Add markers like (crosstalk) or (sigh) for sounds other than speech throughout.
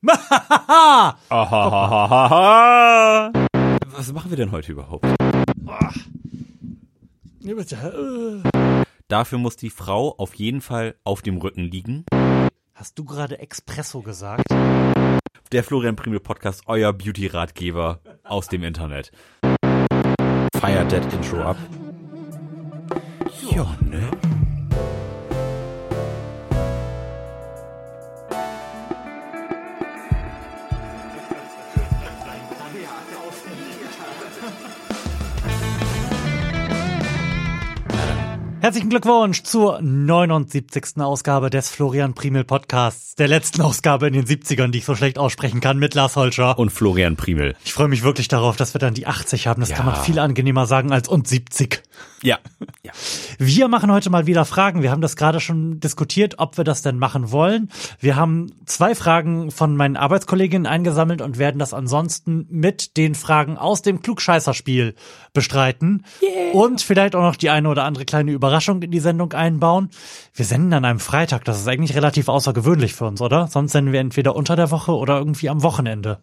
Was machen wir denn heute überhaupt? Äh. Dafür muss die Frau auf jeden Fall auf dem Rücken liegen. Hast du gerade Espresso gesagt? Der Florian Primel Podcast, euer Beauty-Ratgeber aus dem Internet. Fire that Intro ab. Ja, Herzlichen Glückwunsch zur 79. Ausgabe des Florian Primel Podcasts, der letzten Ausgabe in den 70ern, die ich so schlecht aussprechen kann, mit Lars Holscher. Und Florian Primel. Ich freue mich wirklich darauf, dass wir dann die 80 haben. Das Ja. kann man viel angenehmer sagen als und 70. Ja. ja. Wir machen heute mal wieder Fragen. Wir haben das gerade schon diskutiert, ob wir das denn machen wollen. Wir haben zwei Fragen von meinen Arbeitskolleginnen eingesammelt und werden das ansonsten mit den Fragen aus dem Klugscheißerspiel bestreiten. Und vielleicht auch noch die eine oder andere kleine Überraschung in die Sendung einbauen. Wir senden an einem Freitag. Das ist eigentlich relativ außergewöhnlich für uns, oder? Sonst senden wir entweder unter der Woche oder irgendwie am Wochenende.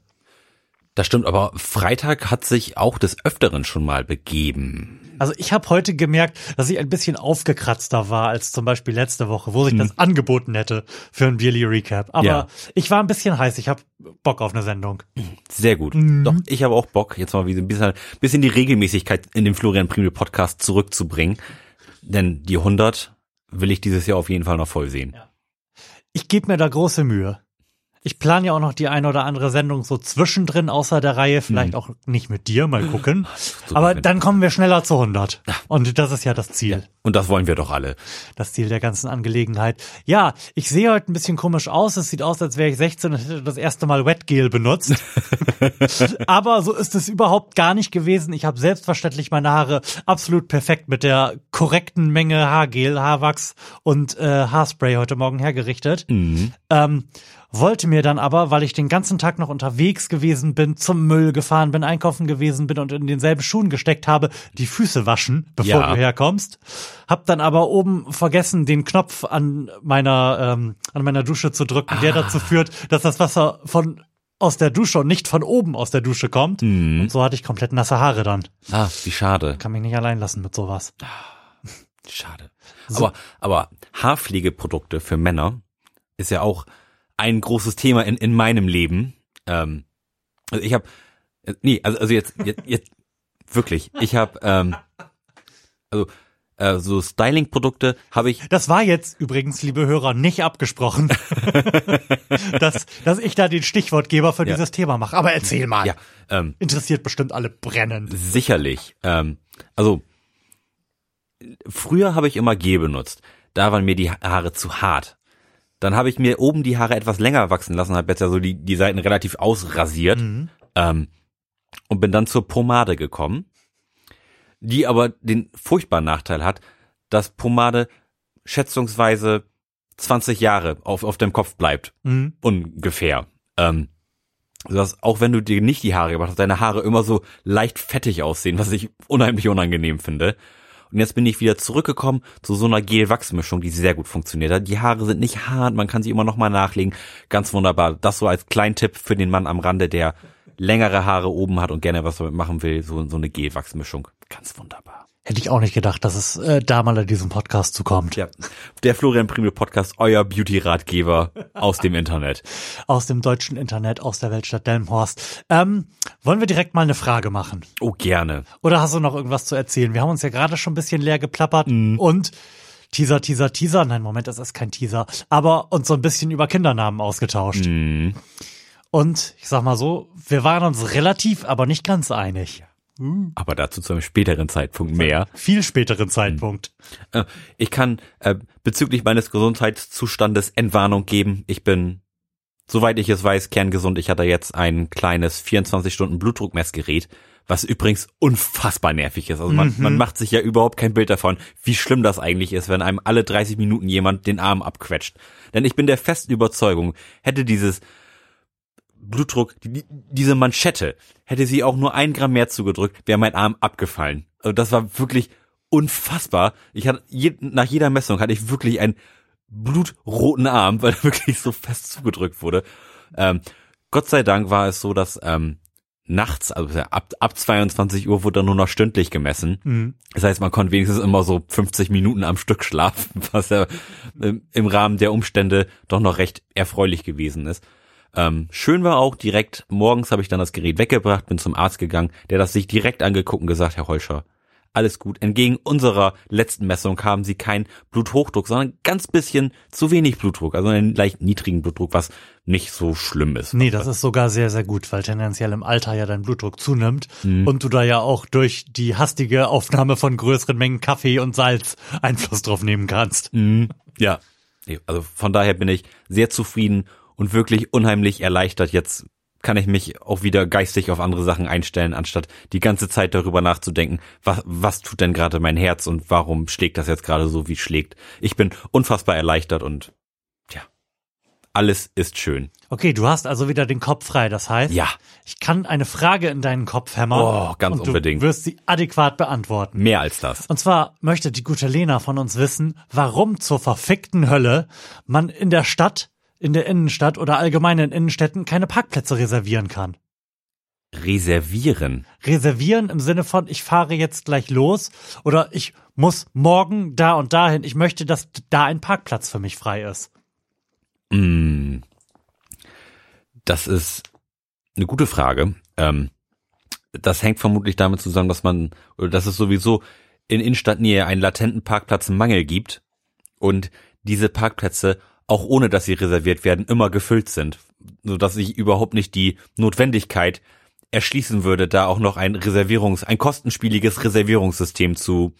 Das stimmt, aber Freitag hat sich auch des Öfteren schon mal begeben. Also ich habe heute gemerkt, dass ich ein bisschen aufgekratzter war als zum Beispiel letzte Woche, wo sich das angeboten hätte für ein Yearly Recap. Aber Ja. ich war ein bisschen heiß. Ich habe Bock auf eine Sendung. Sehr gut. Mhm. Doch, ich habe auch Bock, jetzt mal wieder ein bisschen, bisschen die Regelmäßigkeit in den Florian Primel Podcast zurückzubringen. Denn die 100 will ich dieses Jahr auf jeden Fall noch voll sehen. Ich gebe mir da große Mühe. Ich plane ja auch noch die eine oder andere Sendung so zwischendrin außer der Reihe, vielleicht auch nicht mit dir, mal gucken. Super, Aber dann kommen wir schneller zu 100. Und das ist ja das Ziel. Und das wollen wir doch alle. das Ziel der ganzen Angelegenheit. Ja, ich sehe heute ein bisschen komisch aus. Es sieht aus, als wäre ich 16 und hätte das erste Mal Wetgel benutzt. (laughs) Aber so ist es überhaupt gar nicht gewesen. Ich habe selbstverständlich meine Haare absolut perfekt mit der korrekten Menge Haargel, Haarwachs und äh, Haarspray heute Morgen hergerichtet. Ähm, wollte mir dann aber, weil ich den ganzen Tag noch unterwegs gewesen bin, zum Müll gefahren bin, einkaufen gewesen bin und in denselben Schuhen gesteckt habe, die Füße waschen, bevor Ja. du herkommst. Hab dann aber oben vergessen, den Knopf an meiner ähm, an meiner Dusche zu drücken, der dazu führt, dass das Wasser von aus der Dusche und nicht von oben aus der Dusche kommt. Und so hatte ich komplett nasse Haare dann. Ah, wie schade. Kann mich nicht allein lassen mit sowas. Schade. Aber, aber Haarpflegeprodukte für Männer ist ja auch ein großes Thema in, in meinem Leben. Ähm, also ich habe, nee, also, also jetzt, jetzt, jetzt wirklich, ich habe, ähm, also äh, so Styling-Produkte habe ich, Das war jetzt übrigens, liebe Hörer, nicht abgesprochen, (laughs) dass, dass ich da den Stichwortgeber für Ja. dieses Thema mache. Aber erzähl mal. ja, ähm, Interessiert bestimmt alle brennend. Sicherlich. Ähm, also früher habe ich immer Gel benutzt. Da waren mir die Haare zu hart. Dann habe ich mir oben die Haare etwas länger wachsen lassen, habe jetzt ja so die, die Seiten relativ ausrasiert ähm, und bin dann zur Pomade gekommen, die aber den furchtbaren Nachteil hat, dass Pomade schätzungsweise 20 Jahre auf, auf dem Kopf bleibt. Mhm. Ungefähr. Ähm, dass auch wenn du dir nicht die Haare gemacht hast, deine Haare immer so leicht fettig aussehen, was ich unheimlich unangenehm finde. Und jetzt bin ich wieder zurückgekommen zu so einer Gel-Wachs-Mischung, die sehr gut funktioniert hat. Die Haare sind nicht hart, man kann sie immer noch mal nachlegen. Ganz wunderbar. Das so als Kleintipp für den Mann am Rande, der längere Haare oben hat und gerne was damit machen will. So, so eine Gel-Wachs-Mischung. Ganz wunderbar. Hätte ich auch nicht gedacht, dass es äh, da mal in diesem Podcast zukommt. Ja, der Florian Primel Podcast, euer Beauty-Ratgeber aus dem Internet. Aus dem deutschen Internet, aus der Weltstadt Delmenhorst. Ähm, wollen wir direkt mal eine Frage machen? Oh, gerne. Oder hast du noch irgendwas zu erzählen? Wir haben uns ja gerade schon ein bisschen leer geplappert und Teaser, Teaser, Teaser. Nein, Moment, das ist kein Teaser. Aber uns so ein bisschen über Kindernamen ausgetauscht. Mhm. Und ich sag mal so, wir waren uns relativ, aber nicht ganz einig. Aber dazu zu einem späteren Zeitpunkt mehr. Viel späteren Zeitpunkt. Äh, Ich kann äh, bezüglich meines Gesundheitszustandes Entwarnung geben. Ich bin, soweit ich es weiß, kerngesund. Ich hatte jetzt ein kleines 24-Stunden-Blutdruckmessgerät, was übrigens unfassbar nervig ist. Also man, man macht sich ja überhaupt kein Bild davon, wie schlimm das eigentlich ist, wenn einem alle 30 Minuten jemand den Arm abquetscht. Denn ich bin der festen Überzeugung, hätte dieses Blutdruck, die, die- diese Manschette, hätte sie auch nur ein Gramm mehr zugedrückt, wäre mein Arm abgefallen. Also das war wirklich unfassbar. Ich hatte je, nach jeder Messung hatte ich wirklich einen blutroten Arm, (laughs) weil er wirklich so fest zugedrückt wurde. Ähm, Gott sei Dank war es so, dass ähm, nachts, also ab, ab 22 Uhr wurde dann nur noch stündlich gemessen. Mhm. Das heißt, man konnte wenigstens immer so 50 Minuten am Stück schlafen, (laughs) was ja im Rahmen der Umstände doch noch recht erfreulich gewesen ist. Ähm, schön war auch direkt, morgens habe ich dann das Gerät weggebracht, bin zum Arzt gegangen, der das sich direkt angeguckt und gesagt, Herr Heuscher, alles gut. Entgegen unserer letzten Messung haben sie keinen Bluthochdruck, sondern ganz bisschen zu wenig Blutdruck, also einen leicht niedrigen Blutdruck, was nicht so schlimm ist. Nee, das ist sogar sehr, sehr gut, weil tendenziell im Alter ja dein Blutdruck zunimmt mhm. und du da ja auch durch die hastige Aufnahme von größeren Mengen Kaffee und Salz Einfluss drauf nehmen kannst. Mhm. Ja, also von daher bin ich sehr zufrieden und wirklich unheimlich erleichtert jetzt kann ich mich auch wieder geistig auf andere Sachen einstellen, anstatt die ganze Zeit darüber nachzudenken, was, was tut denn gerade mein Herz und warum schlägt das jetzt gerade so, wie es schlägt. Ich bin unfassbar erleichtert und ja, alles ist schön. Okay, du hast also wieder den Kopf frei, das heißt, ja. ich kann eine Frage in deinen Kopf hämmern. Oh, ganz und unbedingt. Du wirst sie adäquat beantworten. Mehr als das. Und zwar möchte die gute Lena von uns wissen, warum zur verfickten Hölle man in der Stadt in der Innenstadt oder allgemein in Innenstädten keine Parkplätze reservieren kann. Reservieren? Reservieren im Sinne von, ich fahre jetzt gleich los oder ich muss morgen da und dahin. Ich möchte, dass da ein Parkplatz für mich frei ist. Mm, das ist eine gute Frage. Ähm, das hängt vermutlich damit zusammen, dass man, oder dass es sowieso in Innenstadtnähe einen latenten Parkplatzmangel gibt und diese Parkplätze auch ohne dass sie reserviert werden, immer gefüllt sind, so dass sich überhaupt nicht die Notwendigkeit erschließen würde, da auch noch ein Reservierungs, ein kostenspieliges Reservierungssystem zu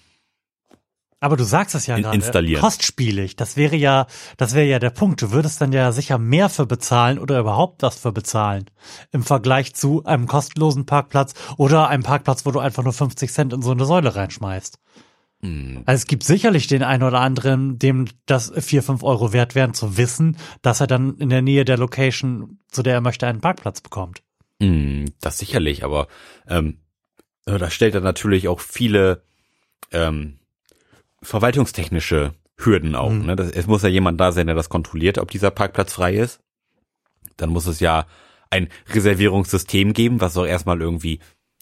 aber du sagst es ja gerade. Kostspielig. Das wäre ja, das wäre ja der Punkt. Du würdest dann ja sicher mehr für bezahlen oder überhaupt was für bezahlen. Im Vergleich zu einem kostenlosen Parkplatz oder einem Parkplatz, wo du einfach nur 50 Cent in so eine Säule reinschmeißt. Hm. Also es gibt sicherlich den einen oder anderen, dem das vier, fünf Euro wert wären, zu wissen, dass er dann in der Nähe der Location, zu der er möchte, einen Parkplatz bekommt. Mm, das sicherlich, aber ähm, da stellt er natürlich auch viele ähm, verwaltungstechnische Hürden auch. Mhm. Ne? Das, es muss ja jemand da sein, der das kontrolliert, ob dieser Parkplatz frei ist. Dann muss es ja ein Reservierungssystem geben, was auch erstmal irgendwie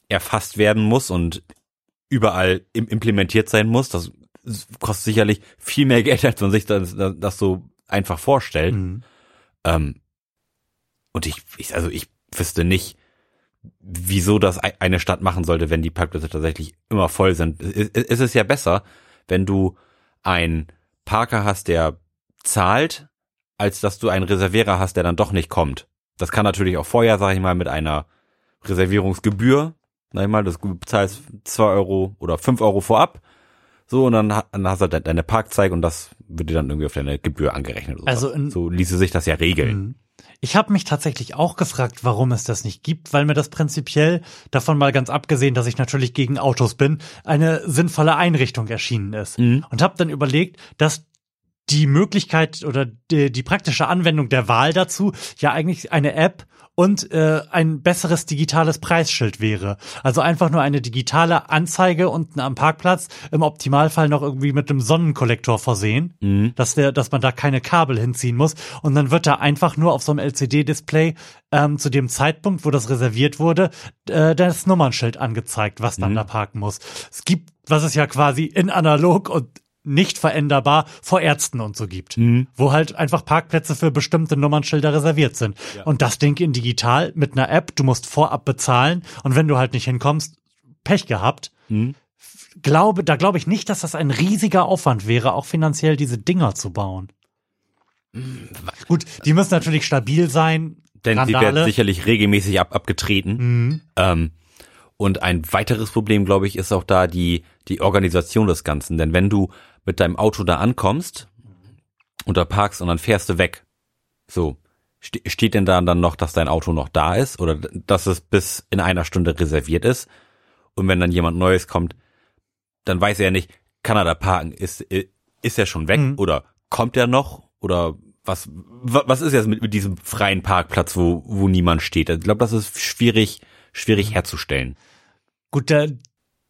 erfasst werden muss und überall implementiert sein muss. Das kostet sicherlich viel mehr (laughs) Geld, als man sich das, das so einfach vorstellt. Mhm. Ähm, und ich, ich, also ich wüsste nicht, wieso das eine Stadt machen sollte, wenn die Parkplätze tatsächlich immer voll sind. Es ist ja besser, wenn du einen Parker hast, der zahlt, als dass du einen Reservierer hast, der dann doch nicht kommt. Das kann natürlich auch vorher, sage ich mal, mit einer Reservierungsgebühr sag ich mal, das bezahlst zwei Euro oder fünf Euro vorab. So, und dann, dann hast du halt deine Parkzeit und das wird dir dann irgendwie auf deine Gebühr angerechnet. Oder also in, so ließe sich das ja regeln. Mhm. Ich habe mich tatsächlich auch gefragt, warum es das nicht gibt, weil mir das prinzipiell, davon mal ganz abgesehen, dass ich natürlich gegen Autos bin, eine sinnvolle Einrichtung erschienen ist. Mhm. Und habe dann überlegt, dass die Möglichkeit oder die, die praktische Anwendung der Wahl dazu ja eigentlich eine App und äh, ein besseres digitales Preisschild wäre. Also einfach nur eine digitale Anzeige unten am Parkplatz, im Optimalfall noch irgendwie mit einem Sonnenkollektor versehen, mhm. dass, der, dass man da keine Kabel hinziehen muss. Und dann wird da einfach nur auf so einem LCD-Display ähm, zu dem Zeitpunkt, wo das reserviert wurde, äh, das Nummernschild angezeigt, was dann mhm. da parken muss. Es gibt, was es ja quasi in analog und nicht veränderbar vor Ärzten und so gibt, mhm. wo halt einfach Parkplätze für bestimmte Nummernschilder reserviert sind. Ja. Und das Ding in digital mit einer App, du musst vorab bezahlen und wenn du halt nicht hinkommst, Pech gehabt. Mhm. Glaube, da glaube ich nicht, dass das ein riesiger Aufwand wäre, auch finanziell diese Dinger zu bauen. Mhm. Gut, die müssen natürlich stabil sein. Denn Randale. sie werden sicherlich regelmäßig ab abgetreten. Mhm. Ähm, und ein weiteres Problem, glaube ich, ist auch da die, die Organisation des Ganzen. Denn wenn du mit deinem Auto da ankommst und da parkst und dann fährst du weg. So, steht denn da dann noch, dass dein Auto noch da ist oder dass es bis in einer Stunde reserviert ist? Und wenn dann jemand Neues kommt, dann weiß er nicht, kann er da parken? Ist, ist er schon weg mhm. oder kommt er noch? Oder was, was ist jetzt mit, mit diesem freien Parkplatz, wo, wo niemand steht? Ich glaube, das ist schwierig, schwierig herzustellen. Gut, da,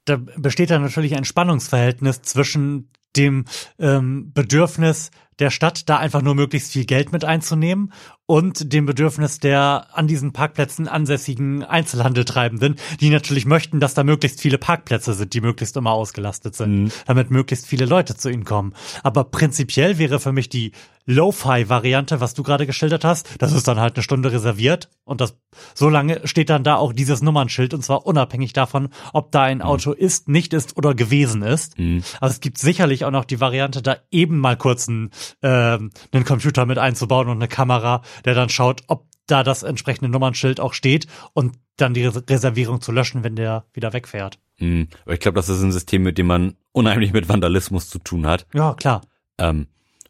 da besteht da natürlich ein Spannungsverhältnis zwischen dem ähm, Bedürfnis, der Stadt, da einfach nur möglichst viel Geld mit einzunehmen und dem Bedürfnis der an diesen Parkplätzen ansässigen Einzelhandeltreibenden, die natürlich möchten, dass da möglichst viele Parkplätze sind, die möglichst immer ausgelastet sind, mhm. damit möglichst viele Leute zu ihnen kommen. Aber prinzipiell wäre für mich die Lo-Fi-Variante, was du gerade geschildert hast, das ist dann halt eine Stunde reserviert und das so lange steht dann da auch dieses Nummernschild und zwar unabhängig davon, ob da ein mhm. Auto mhm. ist, nicht ist oder gewesen ist. Mhm. Aber es gibt sicherlich auch noch die Variante, da eben mal kurz einen, äh, einen Computer mit einzubauen und eine Kamera, der dann schaut, ob da das entsprechende Nummernschild auch steht und dann die Reservierung zu löschen, wenn der wieder wegfährt. Mhm. Aber ich glaube, das ist ein System, mit dem man unheimlich mit Vandalismus zu tun hat. Ja, klar. Ähm,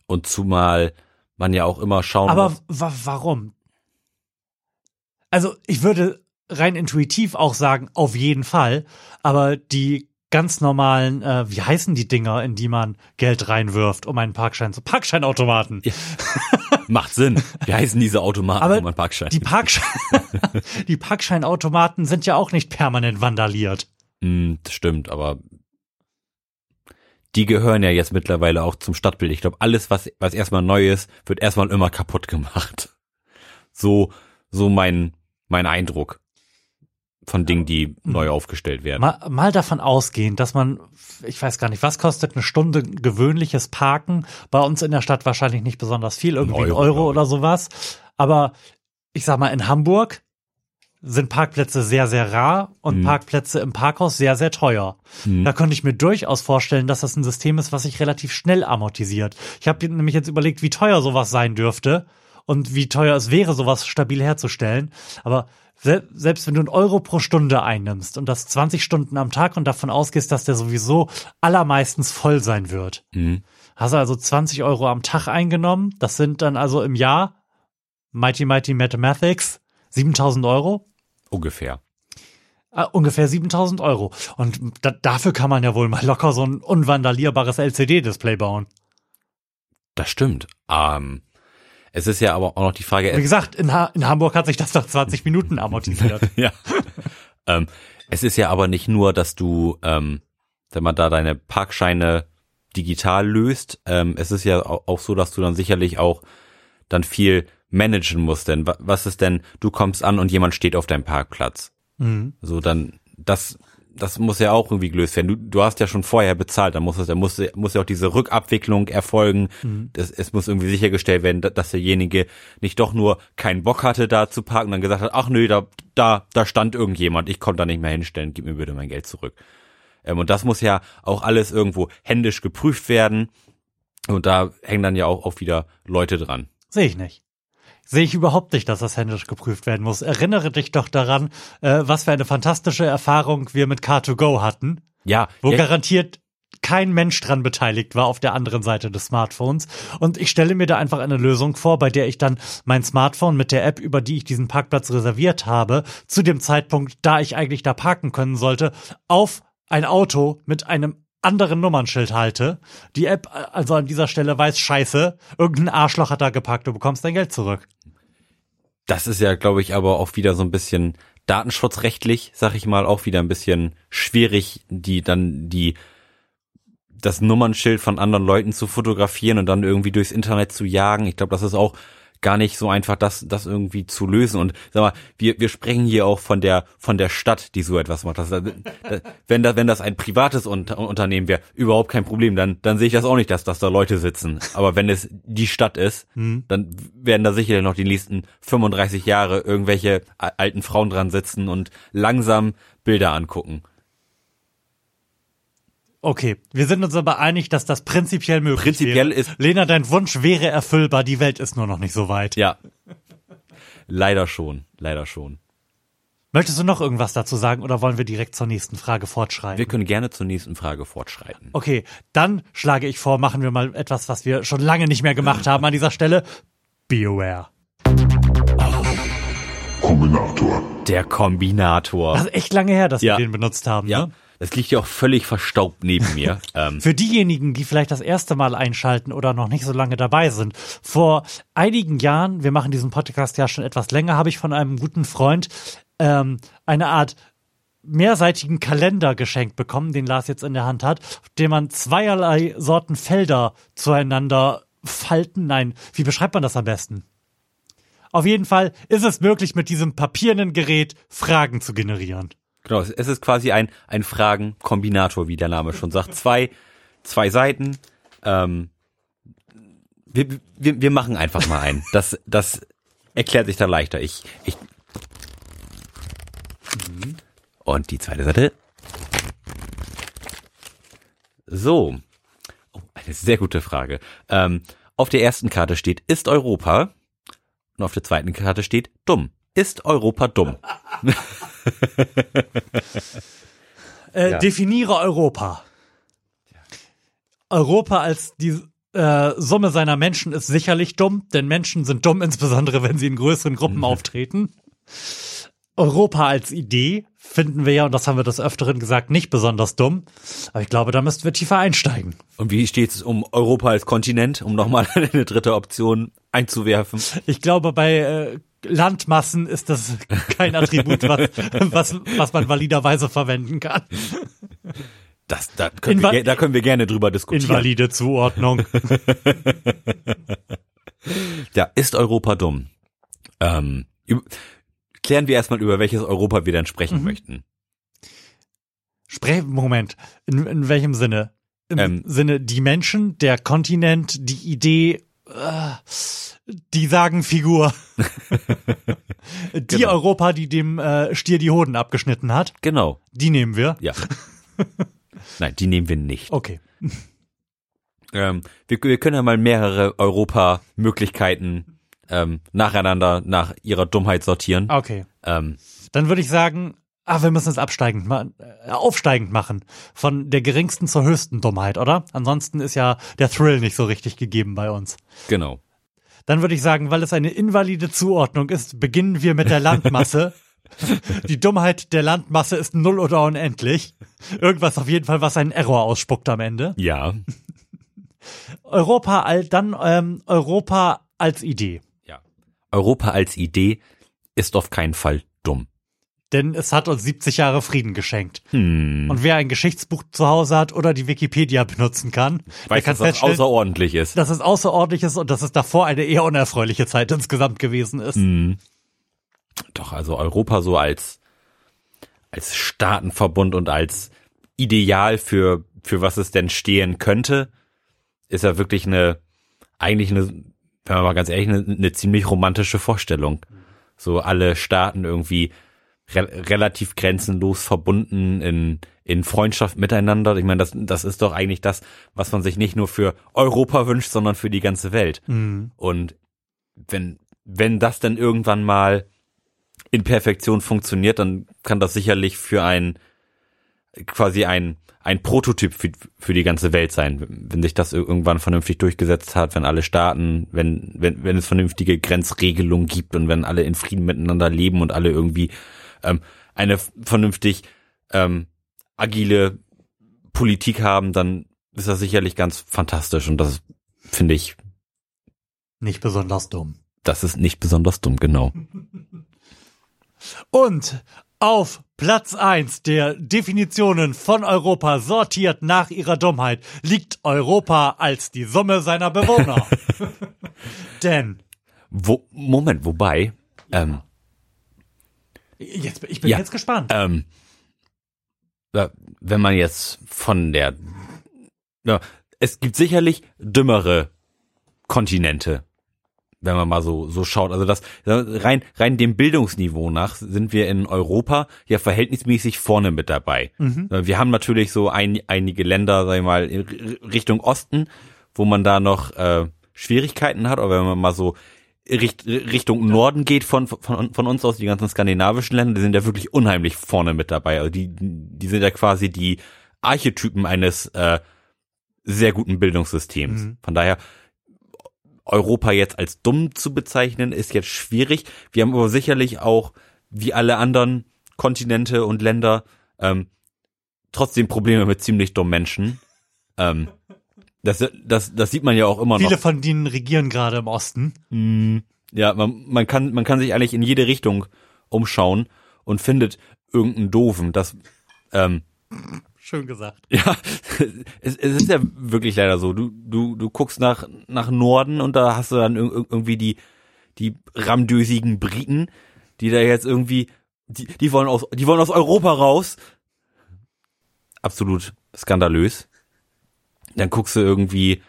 und zumal man ja auch immer schauen Aber muss. Aber warum? Also ich würde rein intuitiv auch sagen, auf jeden Fall. Aber die ganz normalen, äh, wie heißen die Dinger, in die man Geld reinwirft, um einen Parkschein zu Parkscheinautomaten. Ja. Macht Sinn. Wie heißen diese Automaten, Aber um einen Parkschein? Die, Parkschein (laughs) die Parkscheinautomaten sind ja auch nicht permanent vandaliert. Mm, das stimmt, aber die gehören ja jetzt mittlerweile auch zum Stadtbild. Ich glaube, alles, was, was erstmal neu ist, wird erstmal immer kaputt gemacht. So, so mein, mein Eindruck von Dingen, die neu aufgestellt werden. Mal, mal davon ausgehen, dass man, ich weiß gar nicht, was kostet eine Stunde gewöhnliches Parken? Bei uns in der Stadt wahrscheinlich nicht besonders viel, irgendwie ein Euro, Euro oder sowas. Aber ich sag mal, in Hamburg sind Parkplätze sehr, sehr rar und hm. Parkplätze im Parkhaus sehr, sehr teuer. Hm. Da könnte ich mir durchaus vorstellen, dass das ein System ist, was sich relativ schnell amortisiert. Ich habe nämlich jetzt überlegt, wie teuer sowas sein dürfte und wie teuer es wäre, sowas stabil herzustellen. Aber selbst wenn du einen Euro pro Stunde einnimmst und das 20 Stunden am Tag und davon ausgehst, dass der sowieso allermeistens voll sein wird, mhm. hast du also 20 Euro am Tag eingenommen. Das sind dann also im Jahr, Mighty Mighty Mathematics, 7000 Euro. Ungefähr. Uh, ungefähr 7000 Euro. Und da, dafür kann man ja wohl mal locker so ein unvandalierbares LCD-Display bauen. Das stimmt. Ähm, es ist ja aber auch noch die Frage. Wie gesagt, in, ha in Hamburg hat sich das nach 20 Minuten amortisiert. (laughs) ja. ähm, es ist ja aber nicht nur, dass du, ähm, wenn man da deine Parkscheine digital löst, ähm, es ist ja auch so, dass du dann sicherlich auch dann viel managen musst. Denn was ist denn, du kommst an und jemand steht auf deinem Parkplatz. Mhm. So dann, das das muss ja auch irgendwie gelöst werden. Du, du hast ja schon vorher bezahlt, dann muss es, da muss, muss ja auch diese Rückabwicklung erfolgen. Mhm. Das, es muss irgendwie sichergestellt werden, dass derjenige nicht doch nur keinen Bock hatte, da zu parken und dann gesagt hat, ach nö, da, da, da stand irgendjemand, ich konnte da nicht mehr hinstellen, gib mir bitte mein Geld zurück. Ähm, und das muss ja auch alles irgendwo händisch geprüft werden. Und da hängen dann ja auch, auch wieder Leute dran. Sehe ich nicht sehe ich überhaupt nicht, dass das händisch geprüft werden muss. Erinnere dich doch daran, äh, was für eine fantastische Erfahrung wir mit Car2Go hatten. Ja. Wo ja. garantiert kein Mensch dran beteiligt war auf der anderen Seite des Smartphones. Und ich stelle mir da einfach eine Lösung vor, bei der ich dann mein Smartphone mit der App, über die ich diesen Parkplatz reserviert habe, zu dem Zeitpunkt, da ich eigentlich da parken können sollte, auf ein Auto mit einem anderen Nummernschild halte. Die App also an dieser Stelle weiß, scheiße, irgendein Arschloch hat da geparkt, du bekommst dein Geld zurück. Das ist ja, glaube ich, aber auch wieder so ein bisschen datenschutzrechtlich, sag ich mal, auch wieder ein bisschen schwierig, die dann die das Nummernschild von anderen Leuten zu fotografieren und dann irgendwie durchs Internet zu jagen. Ich glaube, das ist auch gar nicht so einfach, das, das irgendwie zu lösen. Und sag mal, wir, wir sprechen hier auch von der, von der Stadt, die so etwas macht. Das, wenn, das, wenn das ein privates Unternehmen wäre, überhaupt kein Problem. Dann, dann sehe ich das auch nicht, dass, dass da Leute sitzen. Aber wenn es die Stadt ist, hm. dann werden da sicherlich noch die nächsten 35 Jahre irgendwelche alten Frauen dran sitzen und langsam Bilder angucken. Okay, wir sind uns aber einig, dass das prinzipiell möglich prinzipiell wäre. ist. Lena, dein Wunsch wäre erfüllbar, die Welt ist nur noch nicht so weit. Ja. Leider schon, leider schon. Möchtest du noch irgendwas dazu sagen oder wollen wir direkt zur nächsten Frage fortschreiten? Wir können gerne zur nächsten Frage fortschreiten. Okay, dann schlage ich vor, machen wir mal etwas, was wir schon lange nicht mehr gemacht haben an dieser Stelle. BioWare. Kombinator. Der Kombinator. Das ist echt lange her, dass ja. wir den benutzt haben. Ja. Ne? Es liegt ja auch völlig verstaubt neben mir. (laughs) Ähm. Für diejenigen, die vielleicht das erste Mal einschalten oder noch nicht so lange dabei sind. Vor einigen Jahren, wir machen diesen Podcast ja schon etwas länger, habe ich von einem guten Freund ähm, eine Art mehrseitigen Kalender geschenkt bekommen, den Lars jetzt in der Hand hat, auf dem man zweierlei Sorten Felder zueinander Falten? Nein, wie beschreibt man das am besten? Auf jeden Fall ist es möglich, mit diesem papierenden Gerät Fragen zu generieren. Genau, es ist quasi ein, ein Fragenkombinator, wie der Name schon sagt. Zwei, zwei Seiten. Ähm, wir, wir, wir machen einfach mal einen. Das, das erklärt sich da leichter. Ich, ich. Und die zweite Seite. So. Oh, eine sehr gute Frage. Ähm, auf der ersten Karte steht, ist Europa? Und auf der zweiten Karte steht, dumm. Ist Europa dumm? (laughs) Äh, Ja. Definiere Europa. Europa als die äh, Summe seiner Menschen ist sicherlich dumm, denn Menschen sind dumm, insbesondere wenn sie in größeren Gruppen auftreten. Europa als Idee finden wir ja, und das haben wir des Öfteren gesagt, nicht besonders dumm. Aber ich glaube, da müssten wir tiefer einsteigen. Und wie steht es um Europa als Kontinent, um nochmal (laughs) eine dritte Option einzuwerfen? Ich glaube, bei äh, Landmassen ist das kein Attribut, was, was, was man validerweise verwenden kann. Das, da, können wir, Inva- da können wir gerne drüber diskutieren. Invalide Zuordnung. (laughs) Ja, ist Europa dumm? Ähm, klären wir erstmal über welches Europa wir dann sprechen Mhm. möchten. Sprech, Moment, in, in welchem Sinne? Im Ähm. Sinne die Menschen, der Kontinent, die Idee, die sagen Figur. (laughs) die Genau. Europa, die dem äh, Stier die Hoden abgeschnitten hat, Genau, die nehmen wir. ja. (laughs) Nein, die nehmen wir nicht. Okay. (laughs) Ähm, wir, wir können ja mal mehrere Europa-Möglichkeiten ähm, nacheinander nach ihrer Dummheit sortieren. Okay. Ähm, Dann würde ich sagen, ah, wir müssen es absteigend machen, äh, aufsteigend machen. Von der geringsten zur höchsten Dummheit, oder? Ansonsten ist ja der Thrill nicht so richtig gegeben bei uns. genau. Dann würde ich sagen, weil es eine invalide Zuordnung ist, beginnen wir mit der Landmasse. (laughs) Die Dummheit der Landmasse ist null oder unendlich. Irgendwas auf jeden Fall, was einen Error ausspuckt am Ende. Ja. (laughs) Europa, all, dann ähm, Europa als Idee. ja. Europa als Idee ist auf keinen Fall dumm. Denn es hat uns 70 Jahre Frieden geschenkt. Hm. Und wer ein Geschichtsbuch zu Hause hat oder die Wikipedia benutzen kann, Weiß, kann dass das außerordentlich ist. dass es außerordentlich ist und dass es davor eine eher unerfreuliche Zeit insgesamt gewesen ist. Hm. Doch, also Europa so als, als Staatenverbund und als Ideal für, für was es denn stehen könnte, ist ja wirklich eine, eigentlich eine, wenn man mal ganz ehrlich, eine, eine ziemlich romantische Vorstellung. So alle Staaten irgendwie re relativ grenzenlos verbunden in, in Freundschaft miteinander. Ich meine, das, das ist doch eigentlich das, was man sich nicht nur für Europa wünscht, sondern für die ganze Welt. Mhm. Und wenn, wenn das dann irgendwann mal in Perfektion funktioniert, dann kann das sicherlich für ein, quasi ein, ein Prototyp für, für die ganze Welt sein, wenn sich das irgendwann vernünftig durchgesetzt hat, wenn alle Staaten, wenn, wenn, wenn es vernünftige Grenzregelungen gibt und wenn alle in Frieden miteinander leben und alle irgendwie ähm, eine vernünftig ähm, agile Politik haben, dann ist das sicherlich ganz fantastisch und das finde ich, Nicht besonders dumm. das ist nicht besonders dumm, genau. (laughs) Und auf Platz eins der Definitionen von Europa sortiert nach ihrer Dummheit liegt Europa als die Summe seiner Bewohner. (laughs) Denn, Wo, Moment, wobei, ähm, jetzt, ich bin Ja. jetzt gespannt. ähm, wenn man jetzt von der, ja, es gibt sicherlich dümmere Kontinente, wenn man mal so so schaut. Also das rein rein dem Bildungsniveau nach sind wir in Europa ja verhältnismäßig vorne mit dabei. Wir haben natürlich so ein, einige Länder, sag ich mal, Richtung Osten, wo man da noch äh, Schwierigkeiten hat. Aber wenn man mal so Richt, Richtung Norden geht von, von, von uns aus, die ganzen skandinavischen Länder, die sind ja wirklich unheimlich vorne mit dabei. Also die, die sind ja quasi die Archetypen eines äh, sehr guten Bildungssystems. Mhm. Von daher, Europa jetzt als dumm zu bezeichnen, ist jetzt schwierig. Wir haben aber sicherlich auch, wie alle anderen Kontinente und Länder, ähm, trotzdem Probleme mit ziemlich dummen Menschen. Ähm, das, das, das sieht man ja auch immer noch. Viele von denen regieren gerade im Osten. Mm, Ja, man, man kann, man kann sich eigentlich in jede Richtung umschauen und findet irgendeinen Doofen. Das, ähm, Schön gesagt. Ja, (laughs) es, es ist ja wirklich leider so. Du, du, du guckst nach, nach Norden und da hast du dann irg- irgendwie die, die ramdösigen Briten, die da jetzt irgendwie, die, die wollen aus, die wollen aus Europa raus. Absolut skandalös. Dann guckst du irgendwie,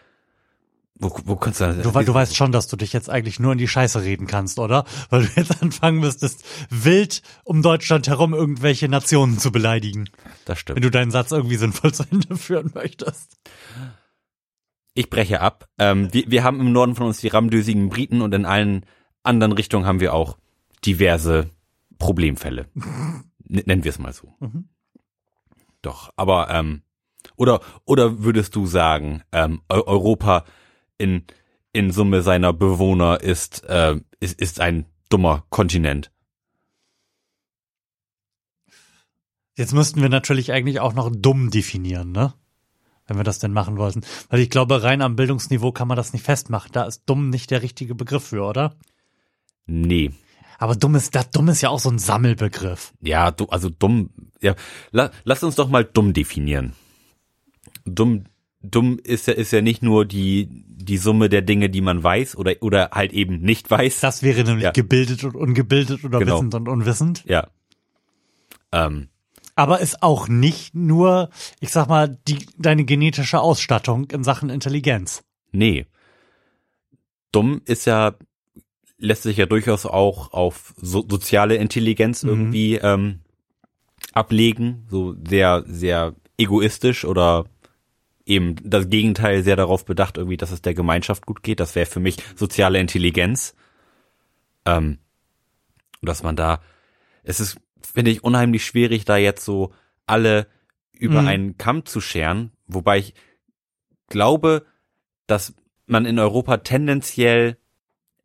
wo, wo kannst du, Du, du weißt schon, dass du dich jetzt eigentlich nur in die Scheiße reden kannst, oder? (laughs) Weil du jetzt anfangen müsstest, wild um Deutschland herum irgendwelche Nationen zu beleidigen, das wenn stimmt. du deinen Satz irgendwie sinnvoll zu Ende (laughs) führen möchtest. Ich breche ab. Ähm, wir, wir haben im Norden von uns die ramdösigen Briten und in allen anderen Richtungen haben wir auch diverse Problemfälle. (laughs) Nennen wir es mal so. Mhm. Doch, aber ähm, oder oder würdest du sagen, ähm, Eu- Europa in in Summe seiner Bewohner ist äh, ist ist ein dummer Kontinent? Jetzt müssten wir natürlich eigentlich auch noch dumm definieren, ne? Wenn wir das denn machen wollten. Weil ich glaube, rein am Bildungsniveau kann man das nicht festmachen. Da ist dumm nicht der richtige Begriff für, oder? Nee, Aber dumm ist, das dumm ist ja auch so ein Sammelbegriff. ja, du also dumm. Ja, la, lass uns doch mal dumm definieren. Dumm dumm ist ja ist ja nicht nur die die Summe der Dinge, die man weiß oder oder halt eben nicht weiß. Das wäre nämlich Ja. gebildet und ungebildet oder Genau. wissend und unwissend. Ja. Ähm, Aber ist auch nicht nur, ich sag mal, die, deine genetische Ausstattung in Sachen Intelligenz. Nee. Dumm ist ja, lässt sich ja durchaus auch auf so, soziale Intelligenz Mhm. irgendwie ähm, ablegen. So sehr, sehr egoistisch oder eben das Gegenteil sehr darauf bedacht, irgendwie, dass es der Gemeinschaft gut geht. Das wäre für mich soziale Intelligenz. Ähm, und dass man da, es ist, finde ich, unheimlich schwierig, da jetzt so alle über Mhm. einen Kamm zu scheren, wobei ich glaube, dass man in Europa tendenziell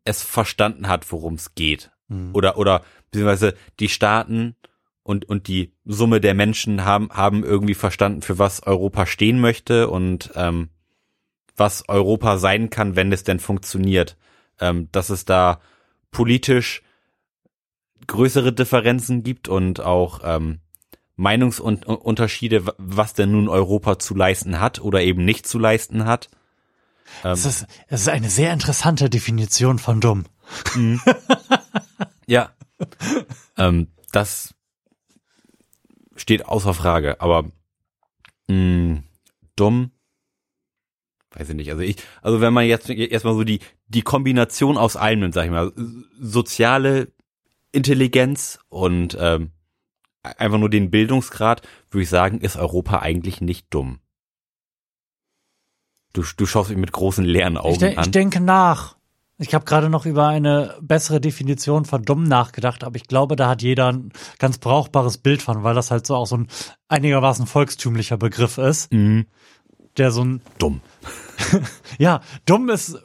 es verstanden hat, worum es geht. Mhm. Oder, oder, beziehungsweise die Staaten und, und die Summe der Menschen haben, haben irgendwie verstanden, für was Europa stehen möchte und ähm, was Europa sein kann, wenn es denn funktioniert. Ähm, dass es da politisch größere Differenzen gibt und auch ähm, Meinungsunterschiede, wa- was denn nun Europa zu leisten hat oder eben nicht zu leisten hat. Ähm, Es ist, es ist eine sehr interessante Definition von dumm. (laughs) Ja. ähm, das steht außer Frage, aber mh, dumm, weiß ich nicht. Also ich, also wenn man jetzt erstmal so die die Kombination aus allem sag ich mal, soziale Intelligenz und ähm, einfach nur den Bildungsgrad, würde ich sagen, ist Europa eigentlich nicht dumm. Du, du schaust mich mit großen leeren Augen Ich, de an. ich denke nach. Ich habe gerade noch über eine bessere Definition von dumm nachgedacht, aber ich glaube, da hat jeder ein ganz brauchbares Bild von, weil das halt so auch so ein einigermaßen volkstümlicher Begriff ist, Mhm. der so ein Dumm. (laughs) Ja, dumm ist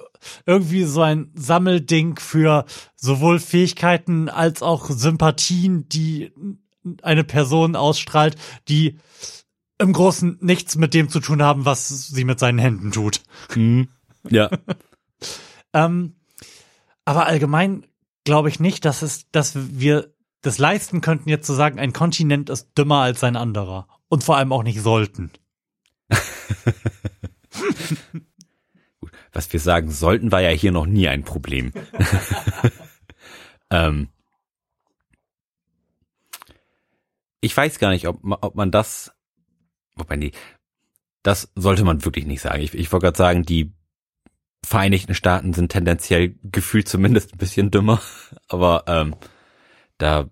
irgendwie so ein Sammelding für sowohl Fähigkeiten als auch Sympathien, die eine Person ausstrahlt, die im Großen nichts mit dem zu tun haben, was sie mit seinen Händen tut. Mhm. Ja. (laughs) Ähm, aber allgemein glaube ich nicht, dass es, dass wir das leisten könnten, jetzt zu sagen, ein Kontinent ist dümmer als ein anderer. Und vor allem auch nicht sollten. (laughs) was wir sagen sollten, war ja hier noch nie ein Problem. (laughs) ähm, ich weiß gar nicht, ob, ob man das, wobei nee, das sollte man wirklich nicht sagen. Ich, ich wollte gerade sagen, die Vereinigten Staaten sind tendenziell gefühlt zumindest ein bisschen dümmer, aber ähm, da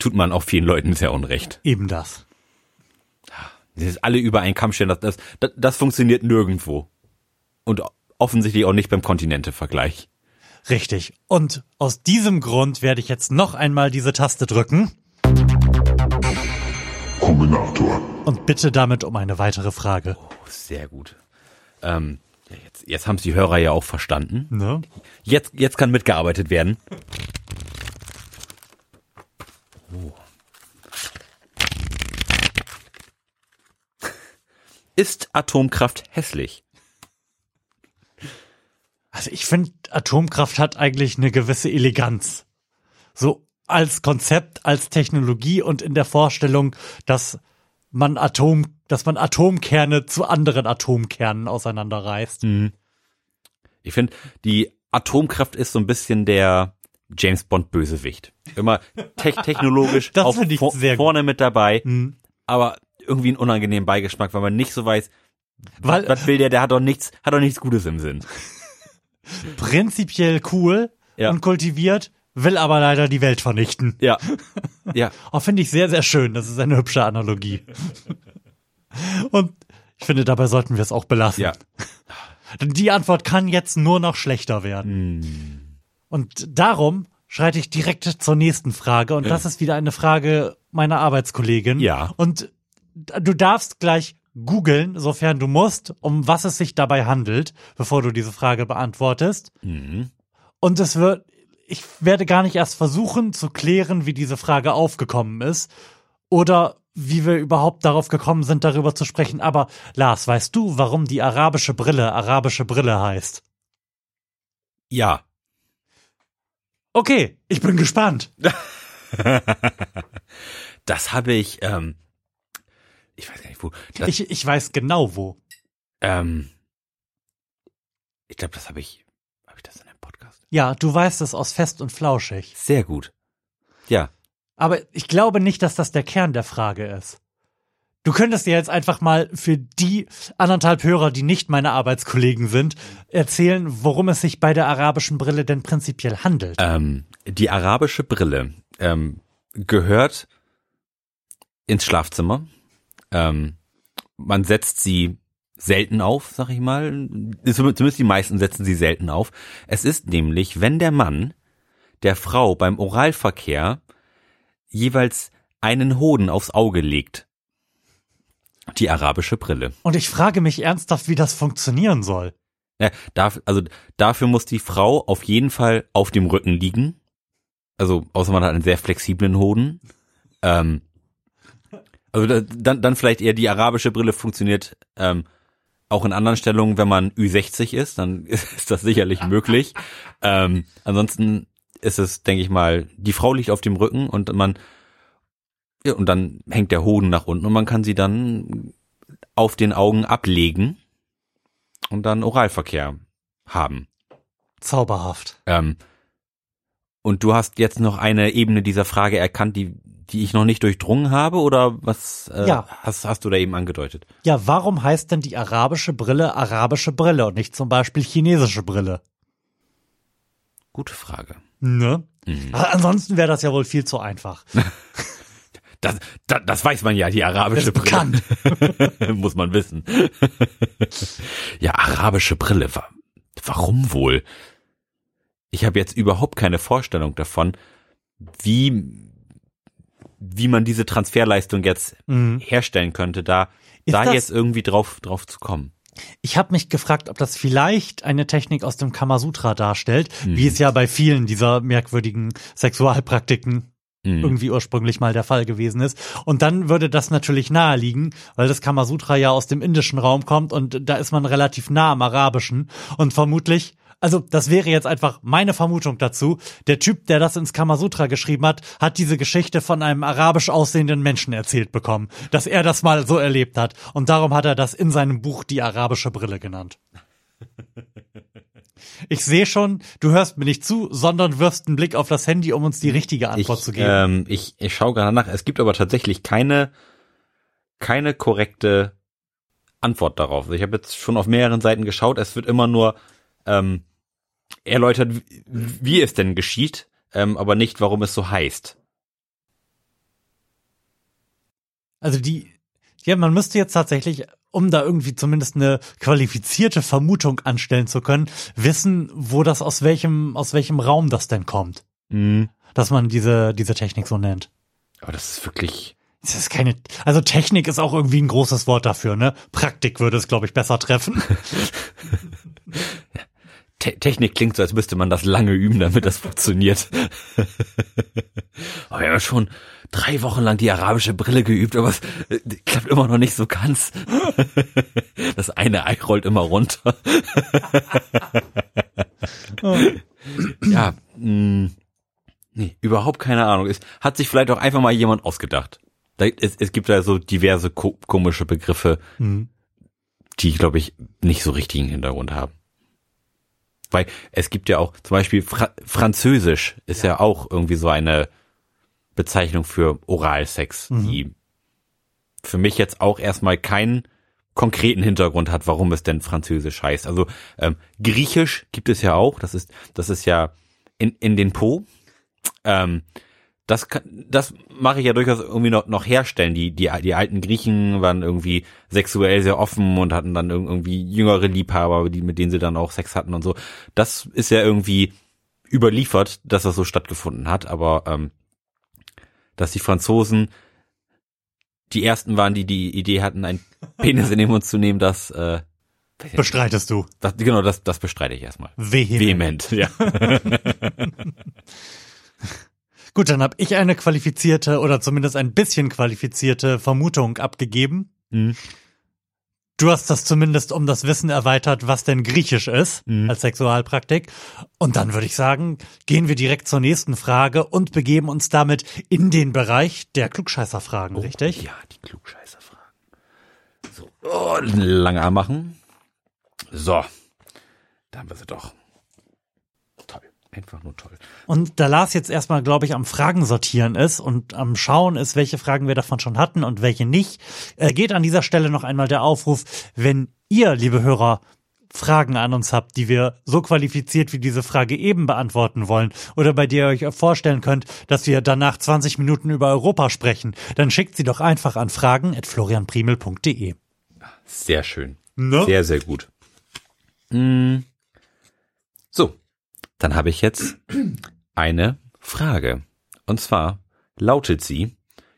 tut man auch vielen Leuten sehr unrecht. Eben das. Das ist alle über einen Kamm stellen, das, das, das, das funktioniert nirgendwo. Und offensichtlich auch nicht beim Kontinentevergleich. Richtig. Und aus diesem Grund werde ich jetzt noch einmal diese Taste drücken Kombinator. und bitte damit um eine weitere Frage. Oh, sehr gut. Ähm, jetzt, jetzt haben es die Hörer ja auch verstanden. Ne? Jetzt, jetzt kann mitgearbeitet werden. Oh. Ist Atomkraft hässlich? Also ich finde, Atomkraft hat eigentlich eine gewisse Eleganz. So als Konzept, als Technologie und in der Vorstellung, dass man Atom, dass man Atomkerne zu anderen Atomkernen auseinanderreißt. Mhm. Ich finde, die Atomkraft ist so ein bisschen der James Bond Bösewicht. Immer te (laughs) technologisch ich vor- vorne mit dabei, Mhm. aber irgendwie einen unangenehmen Beigeschmack, weil man nicht so weiß, Weil was will der, der hat doch nichts, hat doch nichts Gutes im Sinn. (laughs) prinzipiell cool Ja. und kultiviert, will aber leider die Welt vernichten. Ja. Ja. (laughs) Oh, finde ich sehr, sehr schön. Das ist eine hübsche Analogie. Und ich finde, dabei sollten wir es auch belassen. Ja. Denn die Antwort kann jetzt nur noch schlechter werden. Hm. Und darum schreite ich direkt zur nächsten Frage. Und das ist wieder eine Frage meiner Arbeitskollegin. Ja. Und du darfst gleich googeln, sofern du musst, um was es sich dabei handelt, bevor du diese Frage beantwortest. Mhm. Und es wird, ich werde gar nicht erst versuchen zu klären, wie diese Frage aufgekommen ist oder wie wir überhaupt darauf gekommen sind, darüber zu sprechen. Aber Lars, weißt du, warum die arabische Brille arabische Brille heißt? Ja. Okay, ich bin gespannt. (laughs) Das habe ich, ähm, ich weiß gar nicht wo. Das, Ich, ich weiß genau wo. ähm, ich glaube, das habe ich, habe ich das in einem Podcast? Ja, du weißt es aus Fest und Flauschig. Sehr gut. Ja. Aber ich glaube nicht, dass das der Kern der Frage ist. Du könntest dir jetzt einfach mal für die anderthalb Hörer, die nicht meine Arbeitskollegen sind, erzählen, worum es sich bei der arabischen Brille denn prinzipiell handelt. Ähm, die arabische Brille ähm, gehört ins Schlafzimmer. Ähm, man setzt sie selten auf, sag ich mal. Zumindest die meisten setzen sie selten auf. Es ist nämlich, wenn der Mann der Frau beim Oralverkehr jeweils einen Hoden aufs Auge legt. Die arabische Brille. Und ich frage mich ernsthaft, wie das funktionieren soll. Ja, darf, also dafür muss die Frau auf jeden Fall auf dem Rücken liegen. Also außer man hat einen sehr flexiblen Hoden. Ähm, also da, dann, dann vielleicht eher die arabische Brille funktioniert ähm, auch in anderen Stellungen, wenn man Ü60 ist, dann (laughs) ist das sicherlich möglich. Ähm, ansonsten ist es, denke ich mal, die Frau liegt auf dem Rücken und man ja, und dann hängt der Hoden nach unten und man kann sie dann auf den Augen ablegen und dann Oralverkehr haben. Zauberhaft. Ähm, und du hast jetzt noch eine Ebene dieser Frage erkannt, die, die ich noch nicht durchdrungen habe, oder was äh, Ja. hast, hast du da eben angedeutet? Ja, warum heißt denn die arabische Brille arabische Brille und nicht zum Beispiel chinesische Brille? Gute Frage. Ne? Aber Ansonsten wäre das ja wohl viel zu einfach. (laughs) Das, das, das weiß man ja, die arabische Brille. (laughs) Muss man wissen. (laughs) ja, arabische Brille. Wa- Warum wohl? Ich habe jetzt überhaupt keine Vorstellung davon, wie, wie man diese Transferleistung jetzt Mhm. herstellen könnte, da, Ist da jetzt irgendwie drauf, drauf zu kommen. Ich habe mich gefragt, ob das vielleicht eine Technik aus dem Kamasutra darstellt, wie es ja bei vielen dieser merkwürdigen Sexualpraktiken Mhm. irgendwie ursprünglich mal der Fall gewesen ist. Und dann würde das natürlich naheliegen, weil das Kamasutra ja aus dem indischen Raum kommt und da ist man relativ nah am arabischen. Und vermutlich, also das wäre jetzt einfach meine Vermutung dazu, der Typ, der das ins Kamasutra geschrieben hat, hat diese Geschichte von einem arabisch aussehenden Menschen erzählt bekommen, dass er das mal so erlebt hat. Und darum hat er das in seinem Buch die arabische Brille genannt. (laughs) Ich sehe schon, du hörst mir nicht zu, sondern wirfst einen Blick auf das Handy, um uns die richtige Antwort ich, zu geben. Ähm, ich, ich schaue gerade nach. Es gibt aber tatsächlich keine, keine korrekte Antwort darauf. Ich habe jetzt schon auf mehreren Seiten geschaut. Es wird immer nur ähm, erläutert, wie, es denn geschieht, ähm, aber nicht, warum es so heißt. Also die, ja, man müsste jetzt tatsächlich, um da irgendwie zumindest eine qualifizierte Vermutung anstellen zu können, wissen, wo das aus welchem, aus welchem Raum das denn kommt, Mhm. dass man diese, diese Technik so nennt. Aber das ist wirklich. Das ist keine, also Technik ist auch irgendwie ein großes Wort dafür, ne? Praktik würde es, glaube ich, besser treffen. (laughs) Te Technik klingt so, als müsste man das lange üben, damit das funktioniert. aber wir haben ja schon drei Wochen lang die arabische Brille geübt, aber es äh, klappt immer noch nicht so ganz. Das eine Ei rollt immer runter. ja, mh, nee, überhaupt keine Ahnung. Es hat sich vielleicht auch einfach mal jemand ausgedacht. Da, es, es gibt da so diverse ko komische Begriffe, Mhm. die, glaube ich, nicht so richtigen Hintergrund haben. Weil es gibt ja auch, zum Beispiel Fra Französisch ist ja. auch irgendwie so eine Bezeichnung für Oralsex, Mhm. die für mich jetzt auch erstmal keinen konkreten Hintergrund hat, warum es denn Französisch heißt. Also ähm, Griechisch gibt es ja auch, das ist, das ist ja in, in den Po. Ähm, das kann, das mache ich ja durchaus irgendwie noch, noch herstellen. Die, die, die alten Griechen waren irgendwie sexuell sehr offen und hatten dann irg- irgendwie jüngere Liebhaber, die, mit denen sie dann auch Sex hatten und so. Das ist ja irgendwie überliefert, dass das so stattgefunden hat, aber ähm, dass die Franzosen die ersten waren, die die Idee hatten, einen (laughs) Penis in den Mund zu nehmen, das, äh, Bestreitest du. das genau, das, das bestreite ich erstmal. Vehement. Vehement, ja. (laughs) (laughs) Gut, dann habe ich eine qualifizierte oder zumindest ein bisschen qualifizierte Vermutung abgegeben. Mhm. Du hast das zumindest um das Wissen erweitert, was denn Griechisch ist Mhm. als Sexualpraktik. Und dann würde ich sagen, gehen wir direkt zur nächsten Frage und begeben uns damit in den Bereich der Klugscheißerfragen, richtig? Ja, die Klugscheißerfragen. So, oh, lange Arm machen. So, da haben wir sie doch. Einfach nur toll. Und da Lars jetzt erstmal, glaube ich, am Fragen sortieren ist und am Schauen ist, welche Fragen wir davon schon hatten und welche nicht, äh, geht an dieser Stelle noch einmal der Aufruf, wenn ihr, liebe Hörer, Fragen an uns habt, die wir so qualifiziert wie diese Frage eben beantworten wollen oder bei der ihr euch vorstellen könnt, dass wir danach 20 Minuten über Europa sprechen, dann schickt sie doch einfach an fragen.florianprimel.de. Sehr schön. Ne? Sehr, sehr gut. Mm. Dann habe ich jetzt eine Frage. Und zwar lautet sie,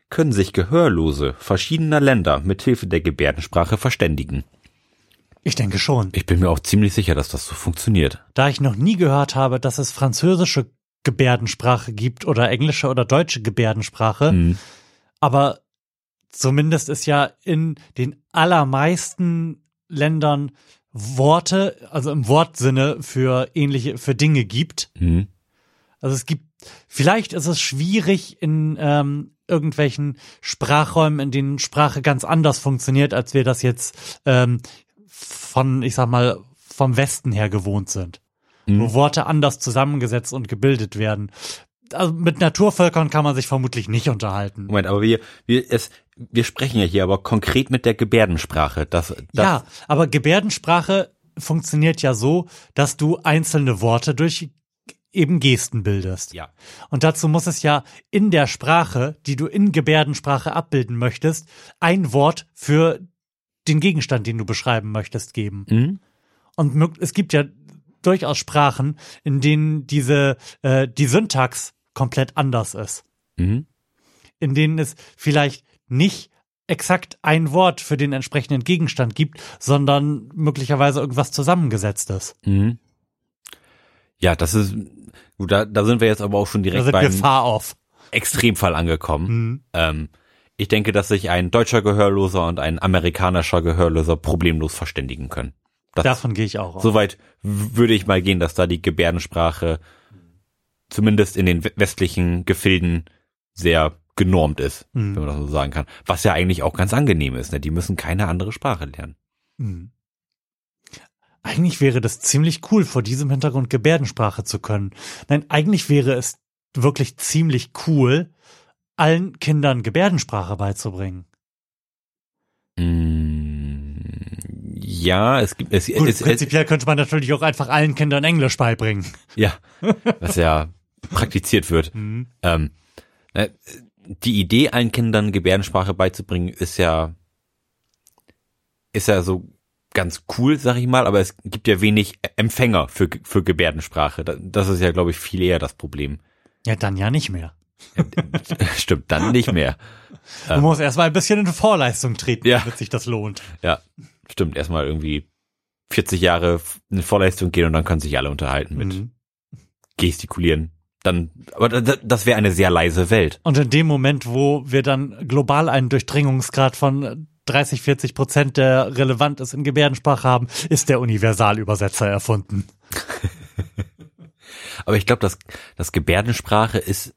können sich Gehörlose verschiedener Länder mithilfe der Gebärdensprache verständigen? Ich denke schon. Ich bin mir auch ziemlich sicher, dass das so funktioniert. Da ich noch nie gehört habe, dass es französische Gebärdensprache gibt oder englische oder deutsche Gebärdensprache, Hm. aber zumindest ist ja in den allermeisten Ländern Worte, also im Wortsinne für ähnliche, für Dinge gibt. Hm. Also es gibt, vielleicht ist es schwierig in ähm, irgendwelchen Sprachräumen, in denen Sprache ganz anders funktioniert, als wir das jetzt ähm, von, ich sag mal, vom Westen her gewohnt sind. Wo Worte anders zusammengesetzt und gebildet werden. Also mit Naturvölkern kann man sich vermutlich nicht unterhalten. Moment, aber wir, wir, es, wir sprechen ja hier aber konkret mit der Gebärdensprache. Das, das, Ja, aber Gebärdensprache funktioniert ja so, dass du einzelne Worte durch eben Gesten bildest. Ja. Und dazu muss es ja in der Sprache, die du in Gebärdensprache abbilden möchtest, ein Wort für den Gegenstand, den du beschreiben möchtest, geben. Hm? Und es gibt ja durchaus Sprachen, in denen diese äh, die Syntax komplett anders ist, Mhm. in denen es vielleicht nicht exakt ein Wort für den entsprechenden Gegenstand gibt, sondern möglicherweise irgendwas zusammengesetztes. Mhm. Ja, das ist, gut, da, da sind wir jetzt aber auch schon direkt wir beim. Extremfall angekommen. Mhm. Ähm, ich denke, dass sich ein deutscher Gehörloser und ein amerikanischer Gehörloser problemlos verständigen können. Das, Davon gehe ich auch aus. Soweit würde ich mal gehen, dass da die Gebärdensprache zumindest in den we- westlichen Gefilden sehr genormt ist, Mhm. wenn man das so sagen kann. Was ja eigentlich auch ganz angenehm ist. Ne? Die müssen keine andere Sprache lernen. Mhm. Eigentlich wäre das ziemlich cool, vor diesem Hintergrund Gebärdensprache zu können. Nein, eigentlich wäre es wirklich ziemlich cool, allen Kindern Gebärdensprache beizubringen. Mm, ja, es gibt es, Gut, es, es, prinzipiell könnte man natürlich auch einfach allen Kindern Englisch beibringen. ja, (laughs) was ja praktiziert wird. Mhm. Ähm, äh, die Idee, allen Kindern Gebärdensprache beizubringen, ist ja, ist ja so ganz cool, sag ich mal, aber es gibt ja wenig Empfänger für, für Gebärdensprache. Da- Das ist ja, glaube ich, viel eher das Problem. Ja, dann ja nicht mehr. (laughs) Stimmt, dann nicht mehr. Du musst erstmal ein bisschen in Vorleistung treten, Ja. damit sich das lohnt. Ja, stimmt. Erstmal irgendwie 40 Jahre in Vorleistung gehen und dann können sich alle unterhalten mit Mhm. gestikulieren. Dann, aber da- das wäre eine sehr leise Welt. Und in dem Moment, wo wir dann global einen Durchdringungsgrad von 30, 40 Prozent, der relevant ist in Gebärdensprache haben, ist der Universalübersetzer erfunden. (laughs) Aber ich glaube, dass das Gebärdensprache ist,